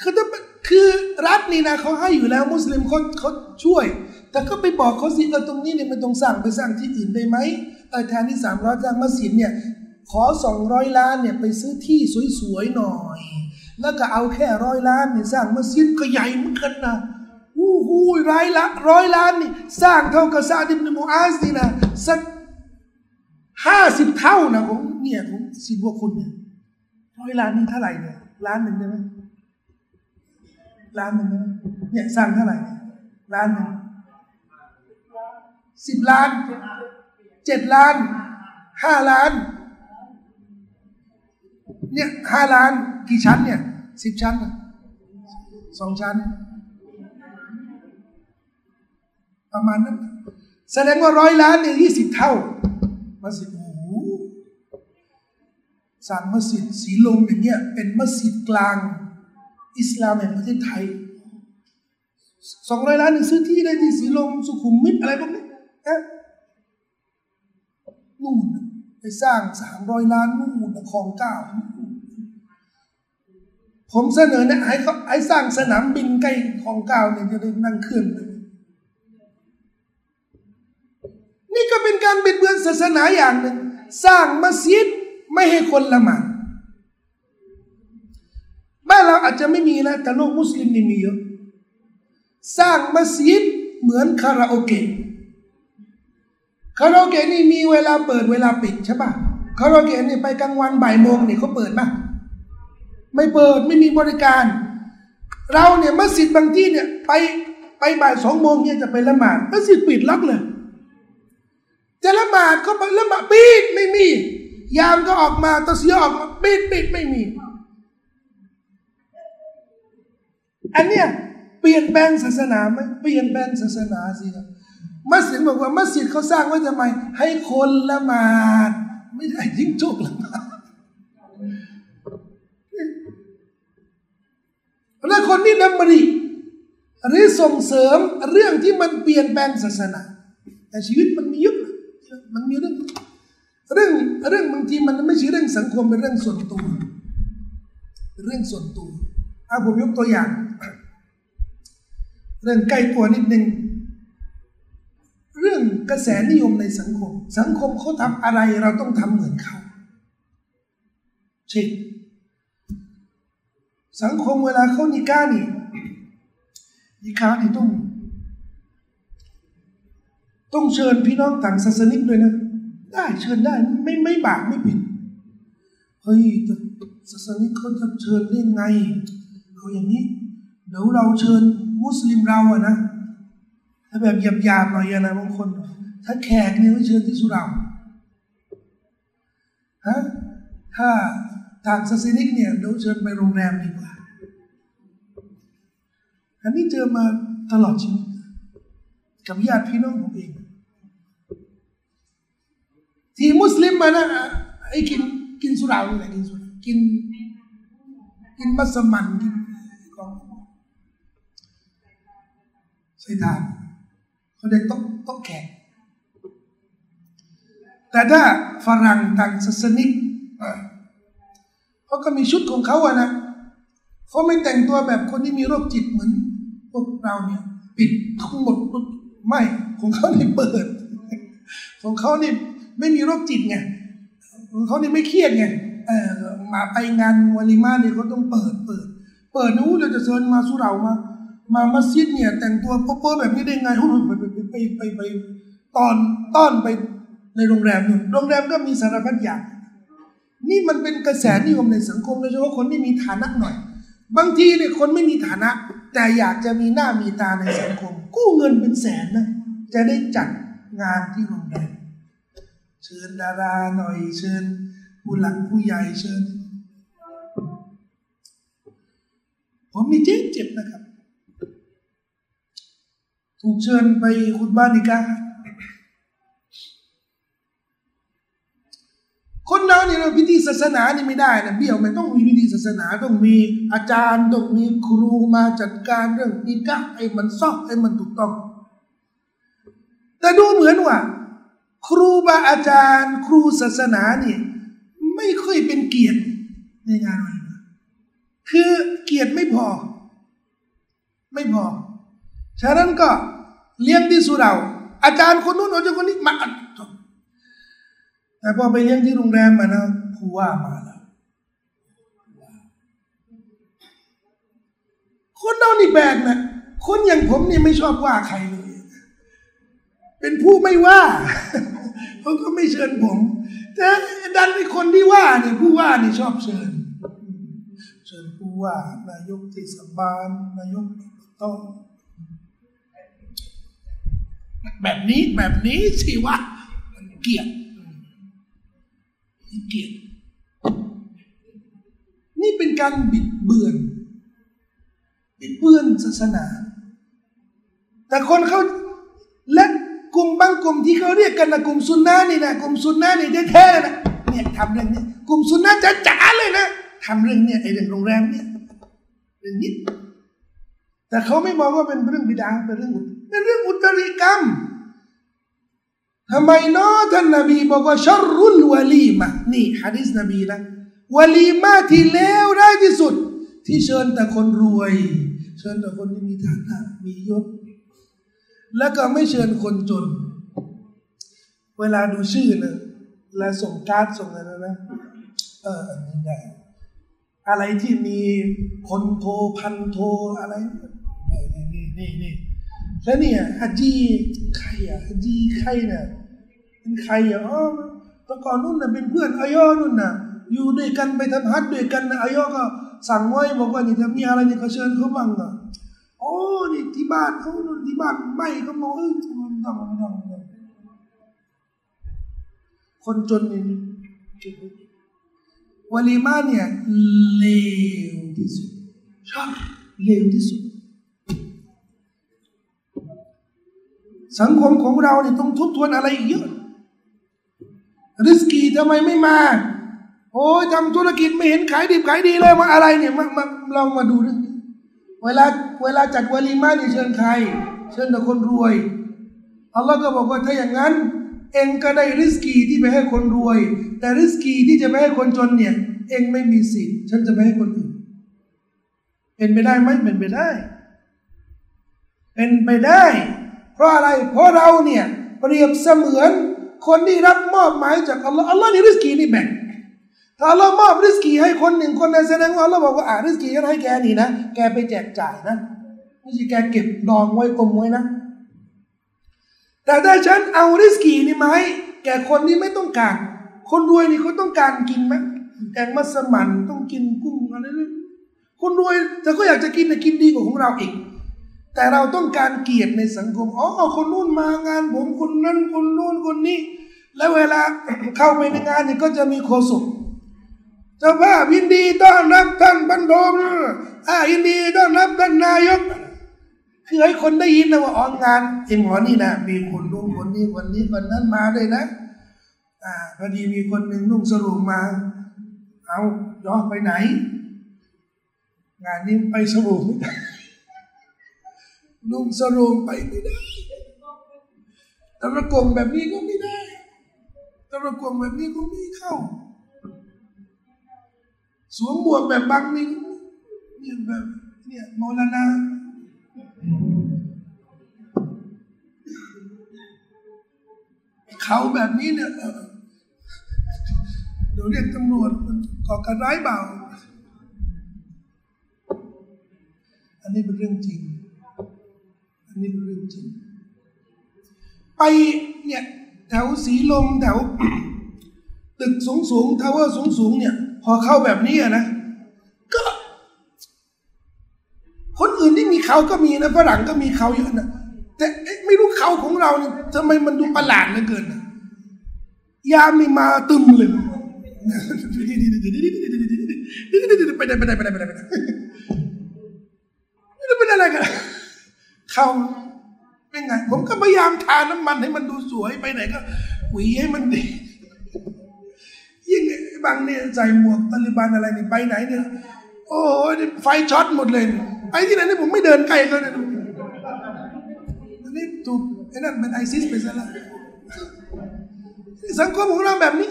คือถ้าคือรัฐนี่นะเขาให้อยู่แล้ว มุสลิมเขาเขาช่วย แต่ก็ไปบอกเขาสิเออตรงนี้เนี่ยไม่ต้องสร้างไปสร้างที่อื่นได้ไหมเออแทนที่สามร้อยสร้างมัสยิดเนี่ย ขอสองร้อยล้านเนี่ยไปซื้อที่สวยๆหน่อย แล้วก็เอาแค่ร้อยล้านเนี่ยสร้างมัสยิดก็ใหญ่เหมือนกันนะ หูร้อยละร้อยล้านนี่สร้างเท่ากับซาดิบนมูอาสนี่นะสักห้าสิบเท่านะของเนี่ยของสิบกว่าคนเนี่ยร้อยล้านนี่เท่าไหร่เนี่ยล้านหนึ่งได้ไหมล้านหนึ่งได้ไหมเนี่ยสร้างเท่าไหร่เนี่ยล้านหนึ่งสิบล้านเจ็ดล้านห้าล้าน เนี่ยห้าล้านกี่ชั้นเนี่ยสิบชั้นสองชั้น ประมาณนั้น แสดงว่าร้อยล้านเนี่ยยี่สิบเท่ามัสยิดโอ้โหสร้างมัสยิดสีลมอย่างเงี้ยเป็นมัสยิดกลาง อิสลามแห่งประเทศไทยสองร้อยล้านหนึ่งซื้อที่ได้ที่สีลมสุขุมวิทอะไรพวกนี้นะนู่นไปสร้างสามร้อยล้านนู่นคลองเก้าผมเสนอเนี่ยให้เขาให้สร้างสนามบินใกล้คลองเก้าเนี่ยจะได้นั่งเครื่องไป นี่ก็เป็นการบิดเบือนศาสนาอย่างหนึ่งสร้างมัสยิดไม่ให้คนละหมาดบ้านเราอาจจะไม่มีนะแต่โลกมุสลิมนี่มีเยอะสร้างมัสยิดเหมือนคาราโอเกะคาราโอเกะนี่มีเวลาเปิดเวลาปิดใช่ปะคาราโอเกะนี่ไปกลางวันบ่ายโมงนี่เขาเปิดปะไม่เปิดไม่มีบริการ เราเนี่ยมัสยิดบางที่เนี่ยไปไปบ่ายสองโมงเนี่ยจะไปละหมาดมัสยิดปิดล็อกเลย จะละหมาดก็ละหมาดปิดไม่มี ยามก็ออกมาตะเสียออกมาปิดปิดไม่มี อันเนี้ยเปลี่ยนแปลงศาสนาไหมเปลี่ยนแปลงศาสนาสิครับมัสยิดบอกว่ามัสยิดเขาสร้างไว้ทำไม ให้คนละหมาด ไม่ได้ทิ้งโจกละหมาดแล้วคนที่ดำริหรือส่งเสริมเรื่องที่มันเปลี่ยนแปลงศาสนา แต่ชีวิตมันมีเยอะ มันมีเรื่องเรื่องเรื่องบางทีมันไม่ใช่เรื่องสังคมเป็นเรื่องส่วนตัวเรื่องส่วนตัวเอาผมยกตัวอย่าง เรื่องใกล้ตัวนิดนึงเรื่องกระแสนิยมในสังคม สังคมเขาทำอะไรเราต้องทำเหมือนเขาเช่นสังคมเวลาเขานิก้านี่นิก้านี่ต้อง ต้องเชิญพี่น้องต่างศาสนิกด้วยนะ ได้เชิญได้ไม่ไม่บาปไม่ผิดเฮ้ยศาสนิกเขาจะเชิญได้ไงเขาอย่างนี้เดี๋ยวเราเชิญมุสลิมเราอะนะถ้าแบบหยาบๆหน่อยนะบางคน ถ้าแขกเนี่ยไม่เชิญที่สุราฮะถ้าทางศาสนิกเนี่ยเดี๋ยวเชิญไปโรงแรมดีกว่า อันนี้เจอมาตลอดชีวิตกับญาติพี่น้องผมเอง ที่มุสลิมมานะไอ้กินกินสุราอะไรกินสุรากิน กินมัสมันกินของใส่ทานเขาเรียกต้องต้องแขกแต่ถ้าฝรั่งต่างศาสนิกเขาก็มีชุดของเขาอะนะเขาไม่แต่งตัวแบบคนที่มีโรคจิตเหมือน พวกเราเนี่ย ปิดทั้งหมดไม่ของเขานี่เปิด ของเขานี่ ไม่มีโรคจิตไงเขาเนี่ยไม่เครียดไงเออมาไปงานวาลิมาเนี่ยเขาต้องเปิดเปิด เปิดนู้เราจะเชิญมาสุเรามา มามัสยิดเนี่ย แต่งตัวเป๊ะแบบนี้ได้ไงไปไปไปไปไปตอนต้อนไปในโรงแรมนู่นโรงแรมก็มีสารพัดอย่างนี่มันเป็นกระแสนิยมในสังคมโดยเฉพาะคนที่มีฐานะหน่อย บางทีเนี่ยคนไม่มีฐานะ แต่อยากจะมีหน้ามีตาในสังคม กู้เงินเป็นแสนนะจะได้จัดงานที่โรงแรม เชิญดาราหน่อย เชิญผู้หลักผู้ใหญ่เชิญ ผมมีเจ็บเจ็บนะครับ ถูกเชิญไปคุณบ้านอีกาคนเราเนี่ยพิธีศาสนานี่ไม่ได้นะเบี้ยวมันต้องมีพิธีศาสนาต้องมีอาจารย์ต้องมีครูมาจัดการเรื่องนิกะให้มันซอกให้มันถูกต้อง แต่ดูเหมือนว่า ครูบาอาจารย์ ครูศาสนาเนี่ยไม่ค่อยเป็นเกียรติในงานวันคือเกียรติไม่พอ ไม่พอ ฉะนั้นก็เลี้ยงที่สุเราอาจารย์คนนู้นอาจารย์คนนี้มาแต่พอไปเลี้ยงที่โรงแรมมานะผู้ว่ามาแล้วคนเรานี่แบกนะคนอย่างผมนี่ไม่ชอบว่าใครเลย เป็นผู้ไม่ว่า เขาก็ไม่เชิญผม แต่ดันไอ้คนที่ว่าเนี่ยผู้ว่านี่ชอบเชิญ เชิญผู้ว่านายกเทศบาลนายกต้อง แบบนี้แบบนี้สิวะมันเกลียดเกลียดนี่เป็นการบิดเบือนบิดเบือนศาสนา แต่คนเขา ลุ่มบางกลุ่มที่เขาเรียกกันนะกลุ่มซุนนะนี่นะกลุ่มซุนนะนี่แท้ๆนะเนี่ยทำเรื่องนี้กลุ่มซุนนะจ๋าๆเลยนะทำเรื่องเนี่ยไอเรื่องโรงแรมเนี่ยเรื่องนี้แต่เขาไม่มองว่าเป็นเรื่องบิดาเป็นเรื่องเป็นเรื่องอุตริกรรมทำไมเนาะท่านนบีบอกว่าชรุลวลีมะนี่ฮะดิษนบีนะวลีมาที่เลวร้ายที่สุด ที่เชิญแต่คนรวย เชิญแต่คนที่มีฐานะมียศ แล้วก็ไม่เชิญคนจน เวลาดูชื่อนะเวลาส่งการ์ดส่งอะไรนะ เอออันนี้ได้อะไรที่มีคนโทรพันโทรอะไร นี่นี่นี่นี่แล้วเนี่ยฮัจีใครอะฮัจีใครเนี่ยเป็นใครอะอ๋อตะก่อนนู่นน่ะเป็นเพื่อนอายอนู่นน่ะ อยู่ด้วยกันไปทำฮัทด้วยกันนะอายอก็สั่งไว้บอกว่านี่ถ้ามีอะไรนี่ก็เชิญเขาบ้างอะ โอ้นี่ที่บ้านเขาที่บ้านไม่เขาบอกเออไม่ต้องไม่ต้องไม่ต้องคนจนเนี่ยวลีมาเนี่ยเลวที่สุดชอบเลวที่สุด สังคมของเราเนี่ยต้องทบทวนอะไรอีกเยอะ ริสกีทำไมไม่มา โอ้ยทำธุรกิจไม่เห็นขายดีขายดีเลยมาอะไรเนี่ยมามาลองมาดูเรื่องนี้ เวลาเวลาจัดวลีมาเนี่ยเชิญใคร เชิญแต่คนรวยอัลลอฮ์ก็บอกว่าถ้าอย่างนั้น เองก็ได้ริสกีที่ไปให้คนรวย แต่ริสกีที่จะไปให้คนจนเนี่ย เองไม่มีสิทธิ์ฉันจะไปให้คนอื่นเป็นไปได้ไหมเป็นไปได้ เป็นไปได้ เพราะอะไรเพราะเราเนี่ยเปรียบเสมือนคนที่รับมอบหมายจากอัลลอฮ์อัลลอฮ์นี่ริสกีนี่แบ่ง ถ้าเรามอบริสกีให้คนหนึ่งคนในแสดงว่าเราบอกว่าอ่าริสกีฉันให้แกนี่นะ แกไปแจกจ่ายนะไม่ใช่แกเก็บดองไว้อมไว้นะ แต่ถ้าฉันเอาริสกีนี่มาให้แกคนที่ไม่ต้องการ คนรวยนี่เขาต้องการกินไหมแกงมัสมั่นต้องกินกุ้งอะไรนี่คนรวยแต่ก็อยากจะกินแต่กินดีกว่าของเราอีก แต่เราต้องการเกียรติในสังคมอ๋อคนนู้นมางาน ผมคนนั้นคนนู้นคนนี้ แล้วเวลาเข้าไปในงานเนี่ยก็จะมีโคศก เจ้าภาพยินดีต้อนรับท่านบรรโดมอ่ายินดีต้อนรับท่านนายกคือให้คนได้ยินนะว่าอ๋องานไอ้หอนี่นะมีคนนู้นคนนี้คนนี้คนนั้นมาเลยนะ อ่าพอดีมีคนหนึ่งนุ่งสรุปมา เอาย้อนไปไหน งานนี้ไปสรุปไม่ได้นุ่งสรุปไปไม่ได้ตะระกงแบบนี้ก็ไม่ได้ตะระกงแบบนี้ก็ไม่เข้า สวมบวกแบบบางนี่เนี่ยแบบเนี่ยมรณะเขาแบบนี้เนี่ยเดี๋ยวเรียกตำรวจก่อการร้ายเบาอันนี้เป็นเรื่องจริง อันนี้เป็นเรื่องจริง ไปเนี่ยแถวสีลมแถวตึกสูงสูงทาวเวอร์สูงสูงเนี่ย พอเข้าแบบนี้นะ ก็ คนอื่นที่มีเขาก็มีนะฝรั่งก็มีเขาเยอะนะแต่ไม่รู้เขาของเราเนี่ยทำไมมันดูประหลาดเหลือเกินนะยามนี่มาตึมเลยไปไหนไปไหนไปไหนไปไหนไปไหนนี่รู้เป็นอะไรกันเขาเป็นไง ผมก็พยายามทาน้ำมันให้มันดูสวยไปไหนก็หวีให้มันดียิ่ง บางเนี่ยใส่หมวกตาลิบันอะไรนี่ไปไหนเนี่ยโอ้ยไฟช็อตหมดเลยไปที่ไหนนี่ผมไม่เดินไกลเลยนะอันนี้ถูกไอ้นั่นเป็นไอซิสไปซะแล้วสังคมของเราแบบนี้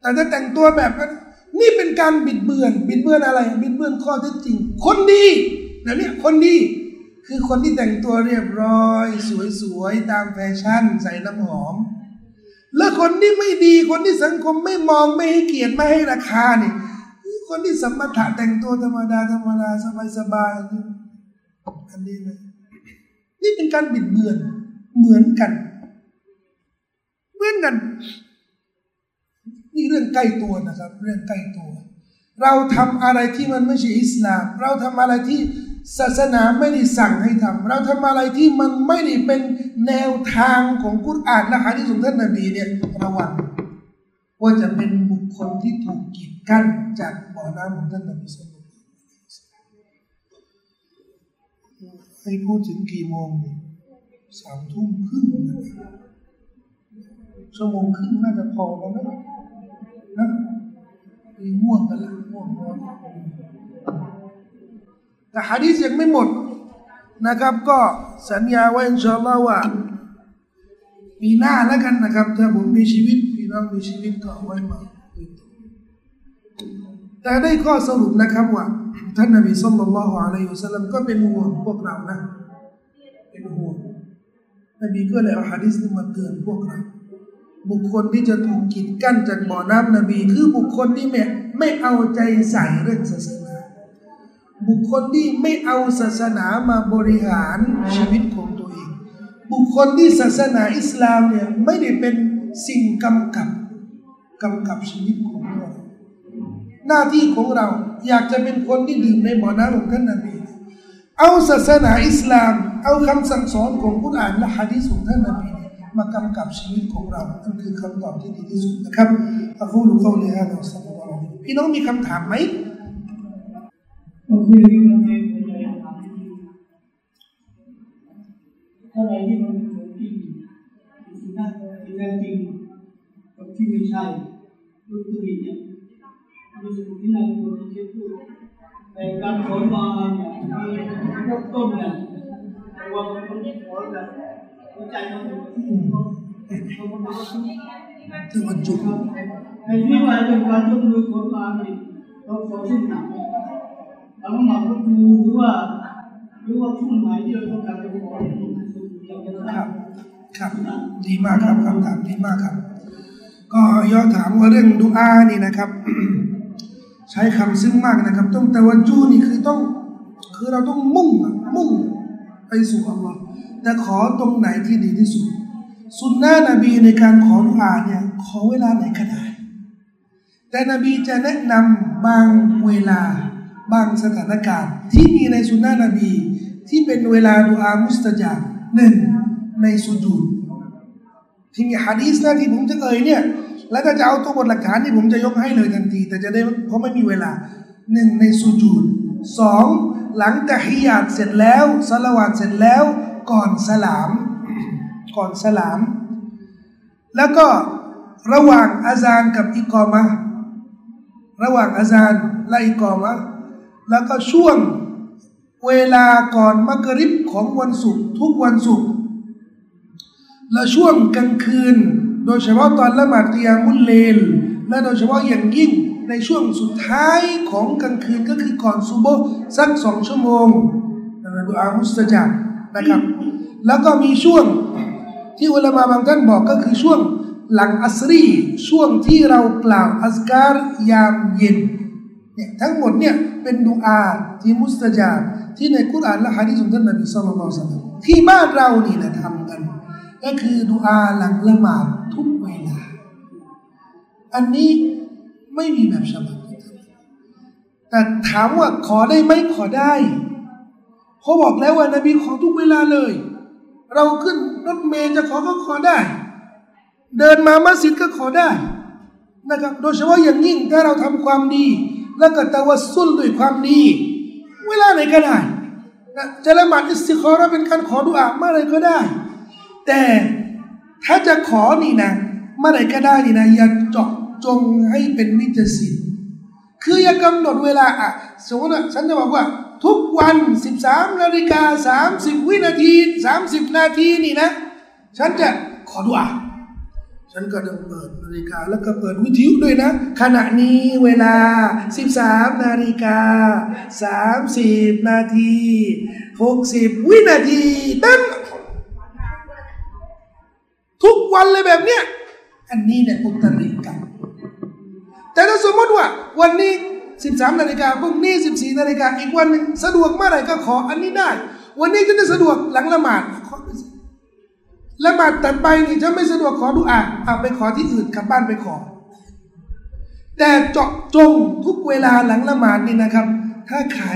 แต่ถ้าแต่งตัวแบบนั้นนี่เป็นการบิดเบือน บิดเบือนอะไร บิดเบือนข้อเท็จจริง คนดีนะเนี่ยคนดีคือคนที่แต่งตัวเรียบร้อย สวยๆตามแฟชั่น ใส่น้ำหอม แล้วคนที่ไม่ดีคนที่สังคมไม่มองไม่ให้เกียรติไม่ให้ราคาเนี่ยคนที่สมถะแต่งตัวธรรมดาธรรมดาสบายสบายอันนี้ไหมนี่เป็นการบิดเบือนเหมือนกัน เหมือนกัน นี่เรื่องใกล้ตัวนะครับ เรื่องใกล้ตัว เราทำอะไรที่มันไม่ใช่อิสลาม เราทำอะไรที่ ศาสนาไม่ได้สั่งให้ทำเราทำอะไรที่มันไม่ได้เป็นแนวทางของกุรอานและฮะดีษของท่านนบีเนี่ยระวังว่าจะเป็นบุคคลที่ถูกกีดกั้นจากบ่อน้ำของท่านนบีสุลต่านให้พูดถึงกี่โมงสามทุ่มครึ่งชั่วโมงครึ่งน่าจะพอแล้วนะนะมีง่วงกันล้วง่วงนอน แต่ฮะดีษยังไม่หมดนะครับ ก็สัญญาไว้อินชาอัลลอฮ์ว่าปีหน้าแล้วกันนะครับถ้าผมมีชีวิตพี่น้องมีชีวิตก็เอาไว้มาแต่ได้ข้อสรุปนะครับว่าท่านนบีสุลต่านละฮ์อะลัยฮิสัลลัมก็เป็นห่วงพวกเรานะ เป็นห่วงนบีก็เลยเอาฮะดีษนี้มาเตือนพวกเราบุคคลที่จะถูกกีดกั้นจากบ่อน้ำนบี คือบุคคลที่ไม่ไม่เอาใจใส่เรื่องศาสนา บุคคลที่ไม่เอาศาสนามาบริหารชีวิตของตัวเอง บุคคลที่ศาสนาอิสลามเนี่ยไม่ได้เป็นสิ่งกำกับกำกับชีวิตของเราหน้าที่ของเราอยากจะเป็นคนที่ดื่มในบ่อน้ำของท่านนบีเอาศาสนาอิสลาม เอาคำสั่งสอนของกุรอานและฮะดีษของท่านนบีมากำกับชีวิตของเรานั่นคือคำตอบที่ดีที่สุดนะครับอะคูลุกอลีฮะดะสัลลัลลอฮุอะลัยฮิพี่น้องมีคำถามไหม โอเคโอเคผมอยากถามอะไรที่มันเป็นของจริงสิ่งนั้นสิ่งนั้นจริงกับที่ไม่ใช่รู้ตัวเนี่ยมีสิ่งที่เราควรจะพูดแต่การขอมา เนี่ยมีเริ่มต้นเนี่ยแต่ว่าต้องขอแบบหัวใจมันต้องที่วันจุในที่ว่าเป็นการเนี่ยเราขอชุ่มหนักเรามาพูดดูหรือว่าหรือว่าช่วงไหนที่เราต้องการจะขอเราจะคได้รับครับ ดีมากครับคำถามดีมากครับ ก็ย้อนถามว่าเรื่องดูอานี่นะครับ ใช้คำซึ้งมากนะครับ ต้องแต่วันจูนี่คือต้อง คือเราต้องมุ่งมุ่งไปสู่อัลลอฮ์แต่ขอตรงไหนที่ดีที่สุดสุนนะนบีในการขอดุอาเนี่ยขอเวลาไหนก็ได้ แต่นบีจะแนะนำบางเวลา บางสถานการณ์ ที่มีในสุนนะนบี ที่เป็นเวลาดุอามุสตจาหนึ่งในสุญูดที่มีฮะดีษนะที่ผมจะเอ่ยเนี่ย แล้วก็จะเอาตัวบทหลักฐานที่ผมจะยกให้เลยทันที แต่จะได้เพราะไม่มีเวลาหนึ่งในสุญูดสองหลังตะฮิยาตเสร็จแล้วสละวาดเสร็จแล้ว ก่อนสลาม ก่อนสลาม แล้วก็ระหว่างอาซานกับอิกอมะระหว่างอาซานและอิกอมะ แล้วก็ช่วงเวลาก่อนมักริบของวันศุกร์ทุกวันศุกร์และช่วงกลางคืน โดยเฉพาะตอนละหมาดกิยามุลเลลและโดยเฉพาะอย่างยิ่งในช่วงสุดท้ายของกลางคืนก็คือก่อนซุโบสักสองชั่วโมงนั่นดูอามุสตจับนะครับ แล้วก็มีช่วงที่อุลามะบางท่านบอกก็คือช่วงหลังอัสรี ช่วงที่เรากล่าวอัสการยามเย็น เนี่ยทั้งหมดเนี่ยเป็นดูอาที่มุสตจาบที่ในกุรอานและฮะดีษของท่านนบีสุลต่านละสัลลัมที่บ้านเรานี่นะทำกัน ก็คือดูอาหลังละหมาดทุกเวลา อันนี้ไม่มีแบบฉบับแต่ถามว่าขอได้ไหมขอได้เขาบอกแล้วว่านบีขอทุกเวลาเลย เราขึ้นรถเมล์จะขอก็ขอได้ เดินมามัสยิดก็ขอได้นะครับโดยเฉพาะอย่างยิ่งถ้าเราทำความดี แล้วก็ตะวัสสุลด้วยความดี เวลาไหนก็ได้นะจะละหมาดอิสติคอร์เป็นการขอดุอาเมื่อไรก็ได้ แต่ถ้าจะขอนี่นะเมื่อไรก็ได้นี่นะอย่าเจาะจงให้เป็นนิจสินคืออย่ากำหนดเวลาอะสมมติว่าฉันจะบอกว่า ทุกวัน 13นาฬิกา30 วินาที 30 นาทีนี่นะ ฉันจะขอดุอา ฉันก็ต้องเปิดนาฬิกาแล้วก็เปิดวิทยุด้วยนะ ขณะนี้เวลา 13 นาฬิกา 30 นาที 60 วินาทีตั้งทุกวันเลยแบบเนี้ยอันนี้เนี่ยอุตริกันแต่ถ้าสมมติว่า วันนี้ 13 นาฬิกาพรุ่งนี้ 14 นาฬิกาอีกวันนึงสะดวกเมื่อไหร่ก็ขออันนี้ได้ วันนี้จะได้สะดวกหลังละหมาดขอ ละหมาดแต่ไปนี่จะไม่สะดวกขอดุอาเอาไปขอที่อื่นกลับบ้านไปขอ แต่เจาะจงทุกเวลาหลังละหมาดนี่นะครับ ถ้าใคร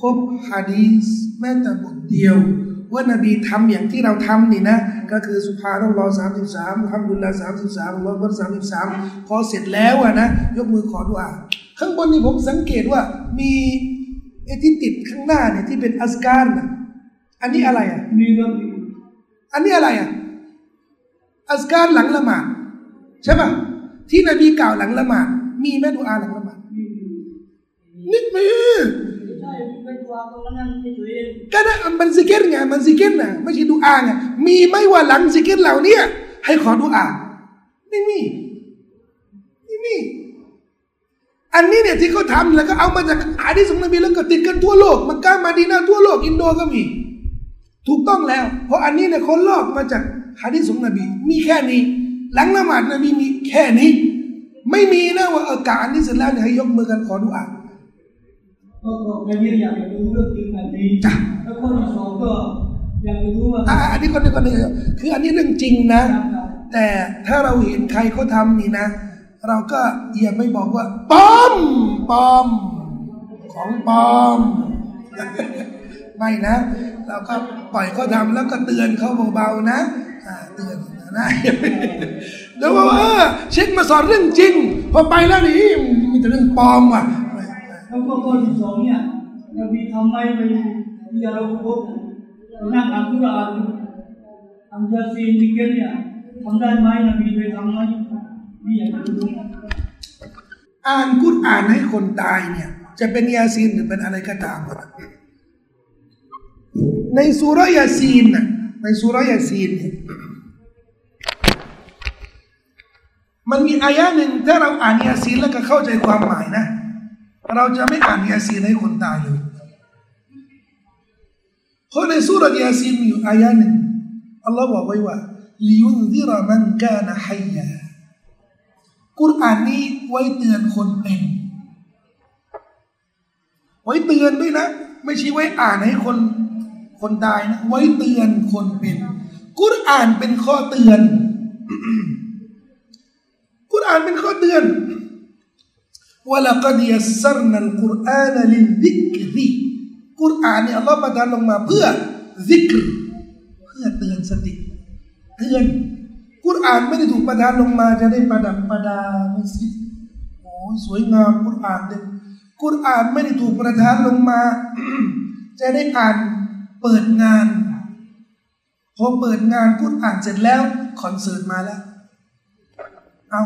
พบฮะดีสแม้แต่บทเดียว ว่านบีทำอย่างที่เราทำนี่นะ ก็คือสุภาต้องรอสามสิบสามทำดุลละสามสิบสามรอบัสามสิบสามพอเสร็จแล้วอะนะ ยกมือขอดุอาข้างบนนี่ผมสังเกตว่ามีไอ้ที่ติดข้างหน้าเนี่ยที่เป็นอัสการนะอันนี้อะไรอะมีก็มี อันนี้อะไรอะอัสการหลังละหมาดใช่ป่ะที่นบีกล่าวหลังละหมาดมีไหมดุอาหลังละหมาดมีมีนิดมีใช่เป็นตัวตรงนั้นไม่ช่วยเองก็ได้มันซิกเกตไงมันซิกเกตนะไม่ใช่ดุอาไงมีไหมว่าหลังซิเกรเหล่านี้ให้ขอดุอาไม่มีไม่มีอันนี้เนี่ยที่เขาทำแล้วก็เอามาจากฮะดิษของนบีแล้วก็ติดกันทั่วโลกมักกะมาดีนาทั่วโลกอินโดก็มี ถูกต้องแล้ว เพราะอันนี้เนี่ยเขาลอกมาจากฮะดิษของนบี มีแค่นี้ หลังละหมาดนบีมีแค่นี้ ไม่มีนะว่าเออกาอันนี้เสร็จแล้วเนี่ยให้ยกมือกันขอดุอาก็ก็แค่นี้อยากจะรู้เรื่องจริงแบบนี้จ้ะแล้วข้อที่สองก็อยากจะรู้ว่าอะอันนี้คนนี้คนนี้คืออันนี้เรื่องจริงนะครับแต่ถ้าเราเห็นใครเขาทำนี่นะ เราก็อย่าไปบอกว่าปลอมปลอมของปลอม ไม่นะ เราก็ปล่อยเขาทำแล้วก็เตือนเขาเบาๆนะอ่าเตือนนะแล้วว่าเออเช็คมาสอนเรื่องจริง พอไปแล้วนี่มีแต่เรื่องปลอมว่ะแล้วก็ข้อที่สองเนี่ยนบีทำไมไปที่เราพบไปนั่งอ่านกุรอานอันยาซีนดิเกนเนี่ยทำได้ไหมนบีไปทำไหมนี่อยากจะรู้อ่านกุรอานให้คนตายเนี่ย จะเป็นยาซีนหรือเป็นอะไรก็ตามอะ ในสุรยาซีนในสุรยาซีนมันมีอายะหนึ่งถ้าเราอ่านยาซีนแล้วก็เข้าใจความหมายนะ เราจะไม่อ่านยาซีนให้คนตายเลยเพราะในสุรยาซีนมีอยู่อายะหนึ่งอัลลอฮ์บอกไว้ว่าلينذر من كان حيا กุรอานนี้ไว้เตือนคนเป็น ไว้เตือนด้วยนะ ไม่ใช่ไว้อ่านให้คน คนตายนะไว้เตือนคนเป็น กุรอานเป็นข้อเตือน กุรอานเป็นข้อเตือนว่าละกัดยัสรนัลกุรอานลิลซิกรีกุรอานเนี่ยอัลลอฮ์ประทานลงมาเพื่อซิกรเพื่อเตือนสติ เตือน กุรอานไม่ได้ถูกประทานลงมาจะได้ประดับประดามัสยิดโอ้ยสวยงามกุรอานเนี่ยกุรอานไม่ได้ถูกประทานลงมา จะได้อ่าน เปิดงานพอเปิดงานกุรอานเสร็จแล้วคอนเสิร์ตมาแล้ว เอา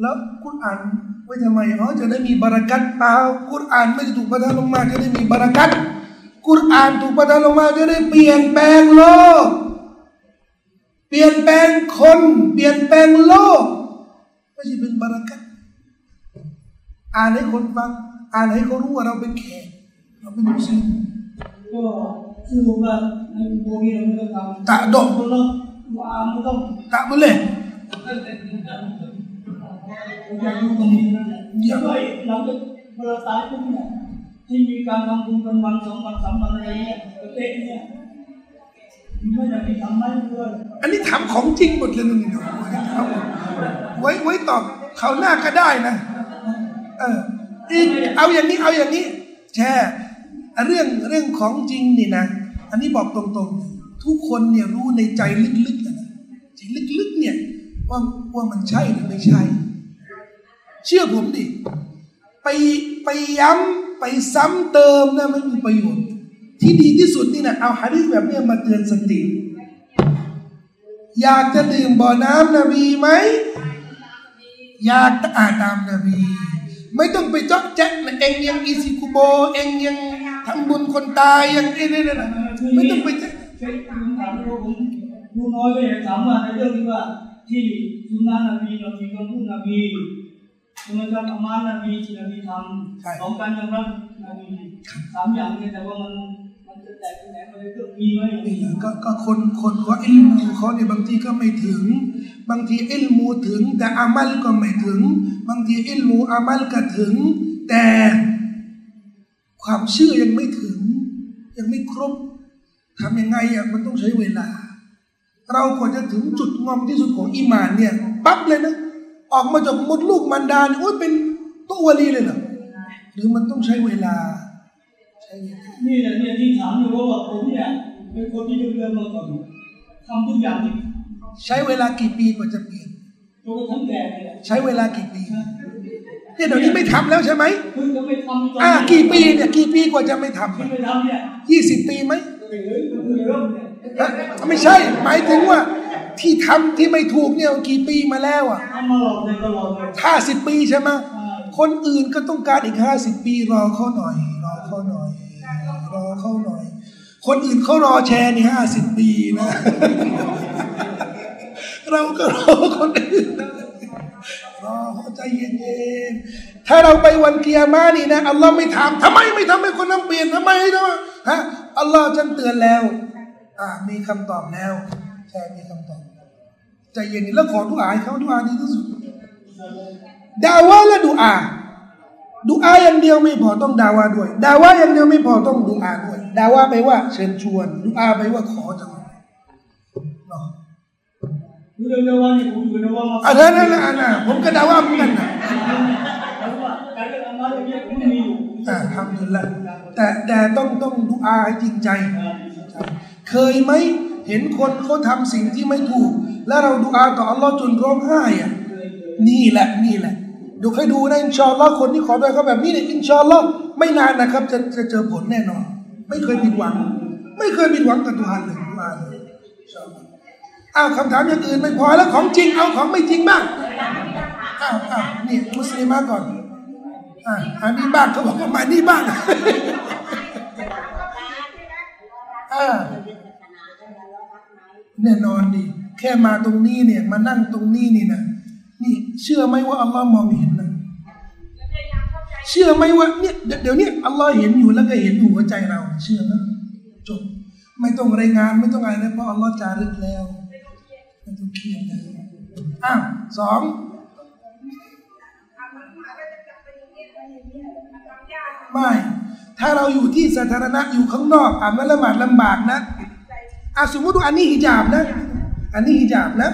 แล้วกุรอานไว้ทำไมอ๋อจะได้มีบารักัตเปล่ากุรอานไม่ได้ถูกประทานลงมาจะได้มีบารักัตกุรอานถูกประทานลงมาจะได้เปลี่ยนแปลงโลก เปลี่ยนแปลงคน เปลี่ยนแปลงโลกไม่ใช่เป็นบารักัตอ่านให้คนฟัง อ่านให้เขารู้ว่าเราเป็นแขกเราเป็นมุสลิม ก็สรุปว่าในโบนี้เราไม่ต้องทำตะดกคนละว่าไม่ต้อง tak boleh อยากรู้ตรงนี้นะเนี่ยด้วยหลังจากเวลาตายปุ๊บเนี่ยที่มีการทำบุญกันวันสองวันสามวันอะไรเนี่ยประเทศเนี่ยไม่ได้มีทำไม่ด้วยอันนี้ถามของจริงหมดเลยนี่เนาะเอาไว้ไว้ตอบเขาวหน้าก็ได้นะเอออีกเอาอย่างนี้เอาอย่างนี้ แช่ เรื่องเรื่องของจริงนี่นะ อันนี้บอกตรงๆ ทุกคนเนี่ยรู้ในใจลึกๆนะใจลึกๆเนี่ยว่าว่ามันใช่หรือไม่ใช่ เชื่อผมดิ ไปไปย้ำไปซ้ำเติมนะไม่มีประโยชน์ ที่ดีที่สุดนี่นะเอาฮะดิษแบบเนี้ยมาเตือนสติ อยากจะดื่มบ่อน้ำนบีไหมอยากจะอ่านตามนบี ไม่ต้องไปจ๊อกแจ๊กเองยังอีซิคุโบเองยัง ทำบุญคนตายยังเอ้นี่นะไม่ต้องไปจ๊กเช็คคำถามที่ผมดูน้อยก็อยากถามว่าในเรื่องที่ว่าที่สุนนะนบีเรามีคำพูดนบีใช่ไหมครับอามานะนบีที่นบีทำของการยอมรับนบีสามอย่างเนี่ยแต่ว่ามันมันจะแตกไปไหนมันจะเกิดมีไหมอย่างนี้ก็ก็คนคนเขาอิลมูเขาเนี่ยบางทีก็ไม่ถึง บางทีอิลมูถึง แต่อามัลก็ไม่ถึง บางทีอิลมูอามัลก็ถึง แต่ ความเชื่อยังไม่ถึง ยังไม่ครบทำยังไงอะมันต้องใช้เวลา เราควรจะถึงจุดงอมที่สุดของอีหมานเนี่ยปั๊บเลยนะ ออกมาจากมดลูกมันดาเนี่ยโอ้ยเป็นตัววลีเลยเหรอหรือมันต้องใช้เวลาใช้เวลานี่แหละเนี่ยที่ถามอยู่ว่าผมเนี่ยเป็นคนที่เดินมาก่อนทำทุกอย่างที่ใช้เวลากี่ปีกว่าจะเปลี่ยนจนกระทั่งแก่เนี่ยใช้เวลากี่ปี เนี่ยเดี๋ยวนี้ไม่ทำแล้วใช่ไหมเพิ่งจะไม่ทำตอนอ่ากี่ปีเนี่ยกี่ปีกว่าจะไม่ทำที่ไม่ทำเนี่ยยี่สิบปีไหมเฮ้ยก็คือเริ่มเนี่ยฮะไม่ใช่ หมายถึงว่าที่ทำที่ไม่ถูกเนี่ยกี่ปีมาแล้วอะทำมาหลอกเลยตลอดเลยห้าสิบปีใช่ไหมคนอื่นก็ต้องการอีกห้าสิบปีรอเขาหน่อย รอเขาหน่อย รอเขาหน่อย คนอื่นเขารอแชร์นี่ห้าสิบปีนะ เราก็รอคนอื่นรอเขา ใจเย็นๆ ถ้าเราไปวันเกียร์มานี่นะอัลลอฮ์ไม่ถามทำไมไม่ทำให้คนนั้นเปลี่ยนทำไมทำไมฮะอัลลอฮ์จันเตือนแล้ว อ่า มีคำตอบแล้ว ใช่ มีคำตอบ ใจเย็นแล้วขอดุอาให้เขาดุอาดีที่สุดดาวะและดุอาดุอาอย่างเดียวไม่พอต้องดาวะด้วย ดาวะอย่างเดียวไม่พอต้องดุอาด้วย ดาวะไปว่าเชิญชวน ดุอาไปว่าขอจังเนาะคื อเร็วๆวันนี้ผมอยู่ในว่ามาอันนั้นนั่นนะอันน่ะผมก็ดาวะเหมือนกันนะแต่ว่าการกระทำนั้นเนี่ยไม่มีอยู่อ่าทำถึงแล้วแต่แต่ต้องต้องดุอาให้จริงใจ เคยไหมเห็นคนเขาทำสิ่งที่ไม่ถูก แล้วเราดุอาต่ออัลลอฮ์จนร้องไห้อะนี่แหละนี่แหละเดูให้ดูนะอินชาอัลลอฮ์คนที่ขอด้วยเขาแบบนี้เนี่ยอินชาอัลลอฮ์ไม่นานนะครับ จะจะเจอผลแน่นอน ไม่เคยผิดหวัง ไม่เคยผิดหวังกับดุอาเลยดุอาเลยอินชาอัลลอฮ์ อ้าวคำถามอย่างอื่นไม่พอแล้วของจริงเอาของไม่จริงบ้างอ้าวอ้าวนี่มุสลิมมาก่อนอ่าอันนี้บ้างเขาบอกว่ามานี่บ้างอ่าแน่นอนดิแค่มาตรงนี้เนี่ย มานั่งตรงนี้นี่นะนี่เชื่อไหมว่าอัลลอฮ์มองเห็นนะเชื่อไหมว่าเนี่ยเดี๋ยวเดี๋ยวนี้อัลลอฮ์เห็นอยู่แล้วก็เห็นหัวใจเรา เชื่อไหมจบไม่ต้องรายงานไม่ต้องอะไรแล้วเพราะอัลลอฮ์จารึกแล้ว ไม่ต้องเครียดแล้วอ้าวสองไม่ถ้าเราอยู่ที่สาธารณะอยู่ข้างนอกอาบน้ำละหมาดลำบากนะอะสมมติว่าอันนี้ฮิญาบนะ อันนี้ฮิญาบนะ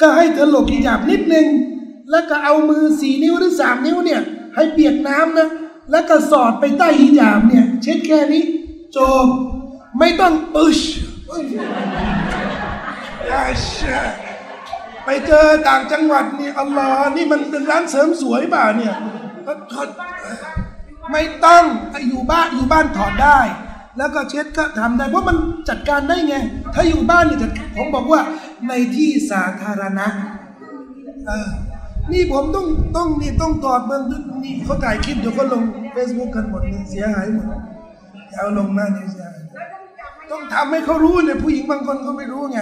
ก็ให้เธอหลบฮิญาบนิดนึง แล้วก็เอามือสี่นิ้วหรือสามนิ้วเนี่ย ให้เปียกน้ำนะ แล้วก็สอดไปใต้ฮิญาบเนี่ย เช็ดแค่นี้ จบ ไม่ต้องอึช อาชาไปเจอต่างจังหวัดนี่อัลลอฮ์นี่มันเป็นร้านเสริมสวยป่าเนี่ยถอดไม่ต้องอยู่บ้านอยู่บ้านถอดได้ แล้วก็เช็ดก็ทำได้ เพราะมันจัดการได้ไง ถ้าอยู่บ้านเนี่ยผมบอกว่าในที่สาธารณะเออนี่ผมต้องต้องนี่ต้องตอดเบื้องนี่เขาถ่ายคลิปเดี๋ยวเขาลง Facebook กันหมดเลยเสียหายหมดเอาลงหน้านี่เสียหายต้องทำให้เขารู้เลยผู้หญิงบางคนเขาไม่รู้ไง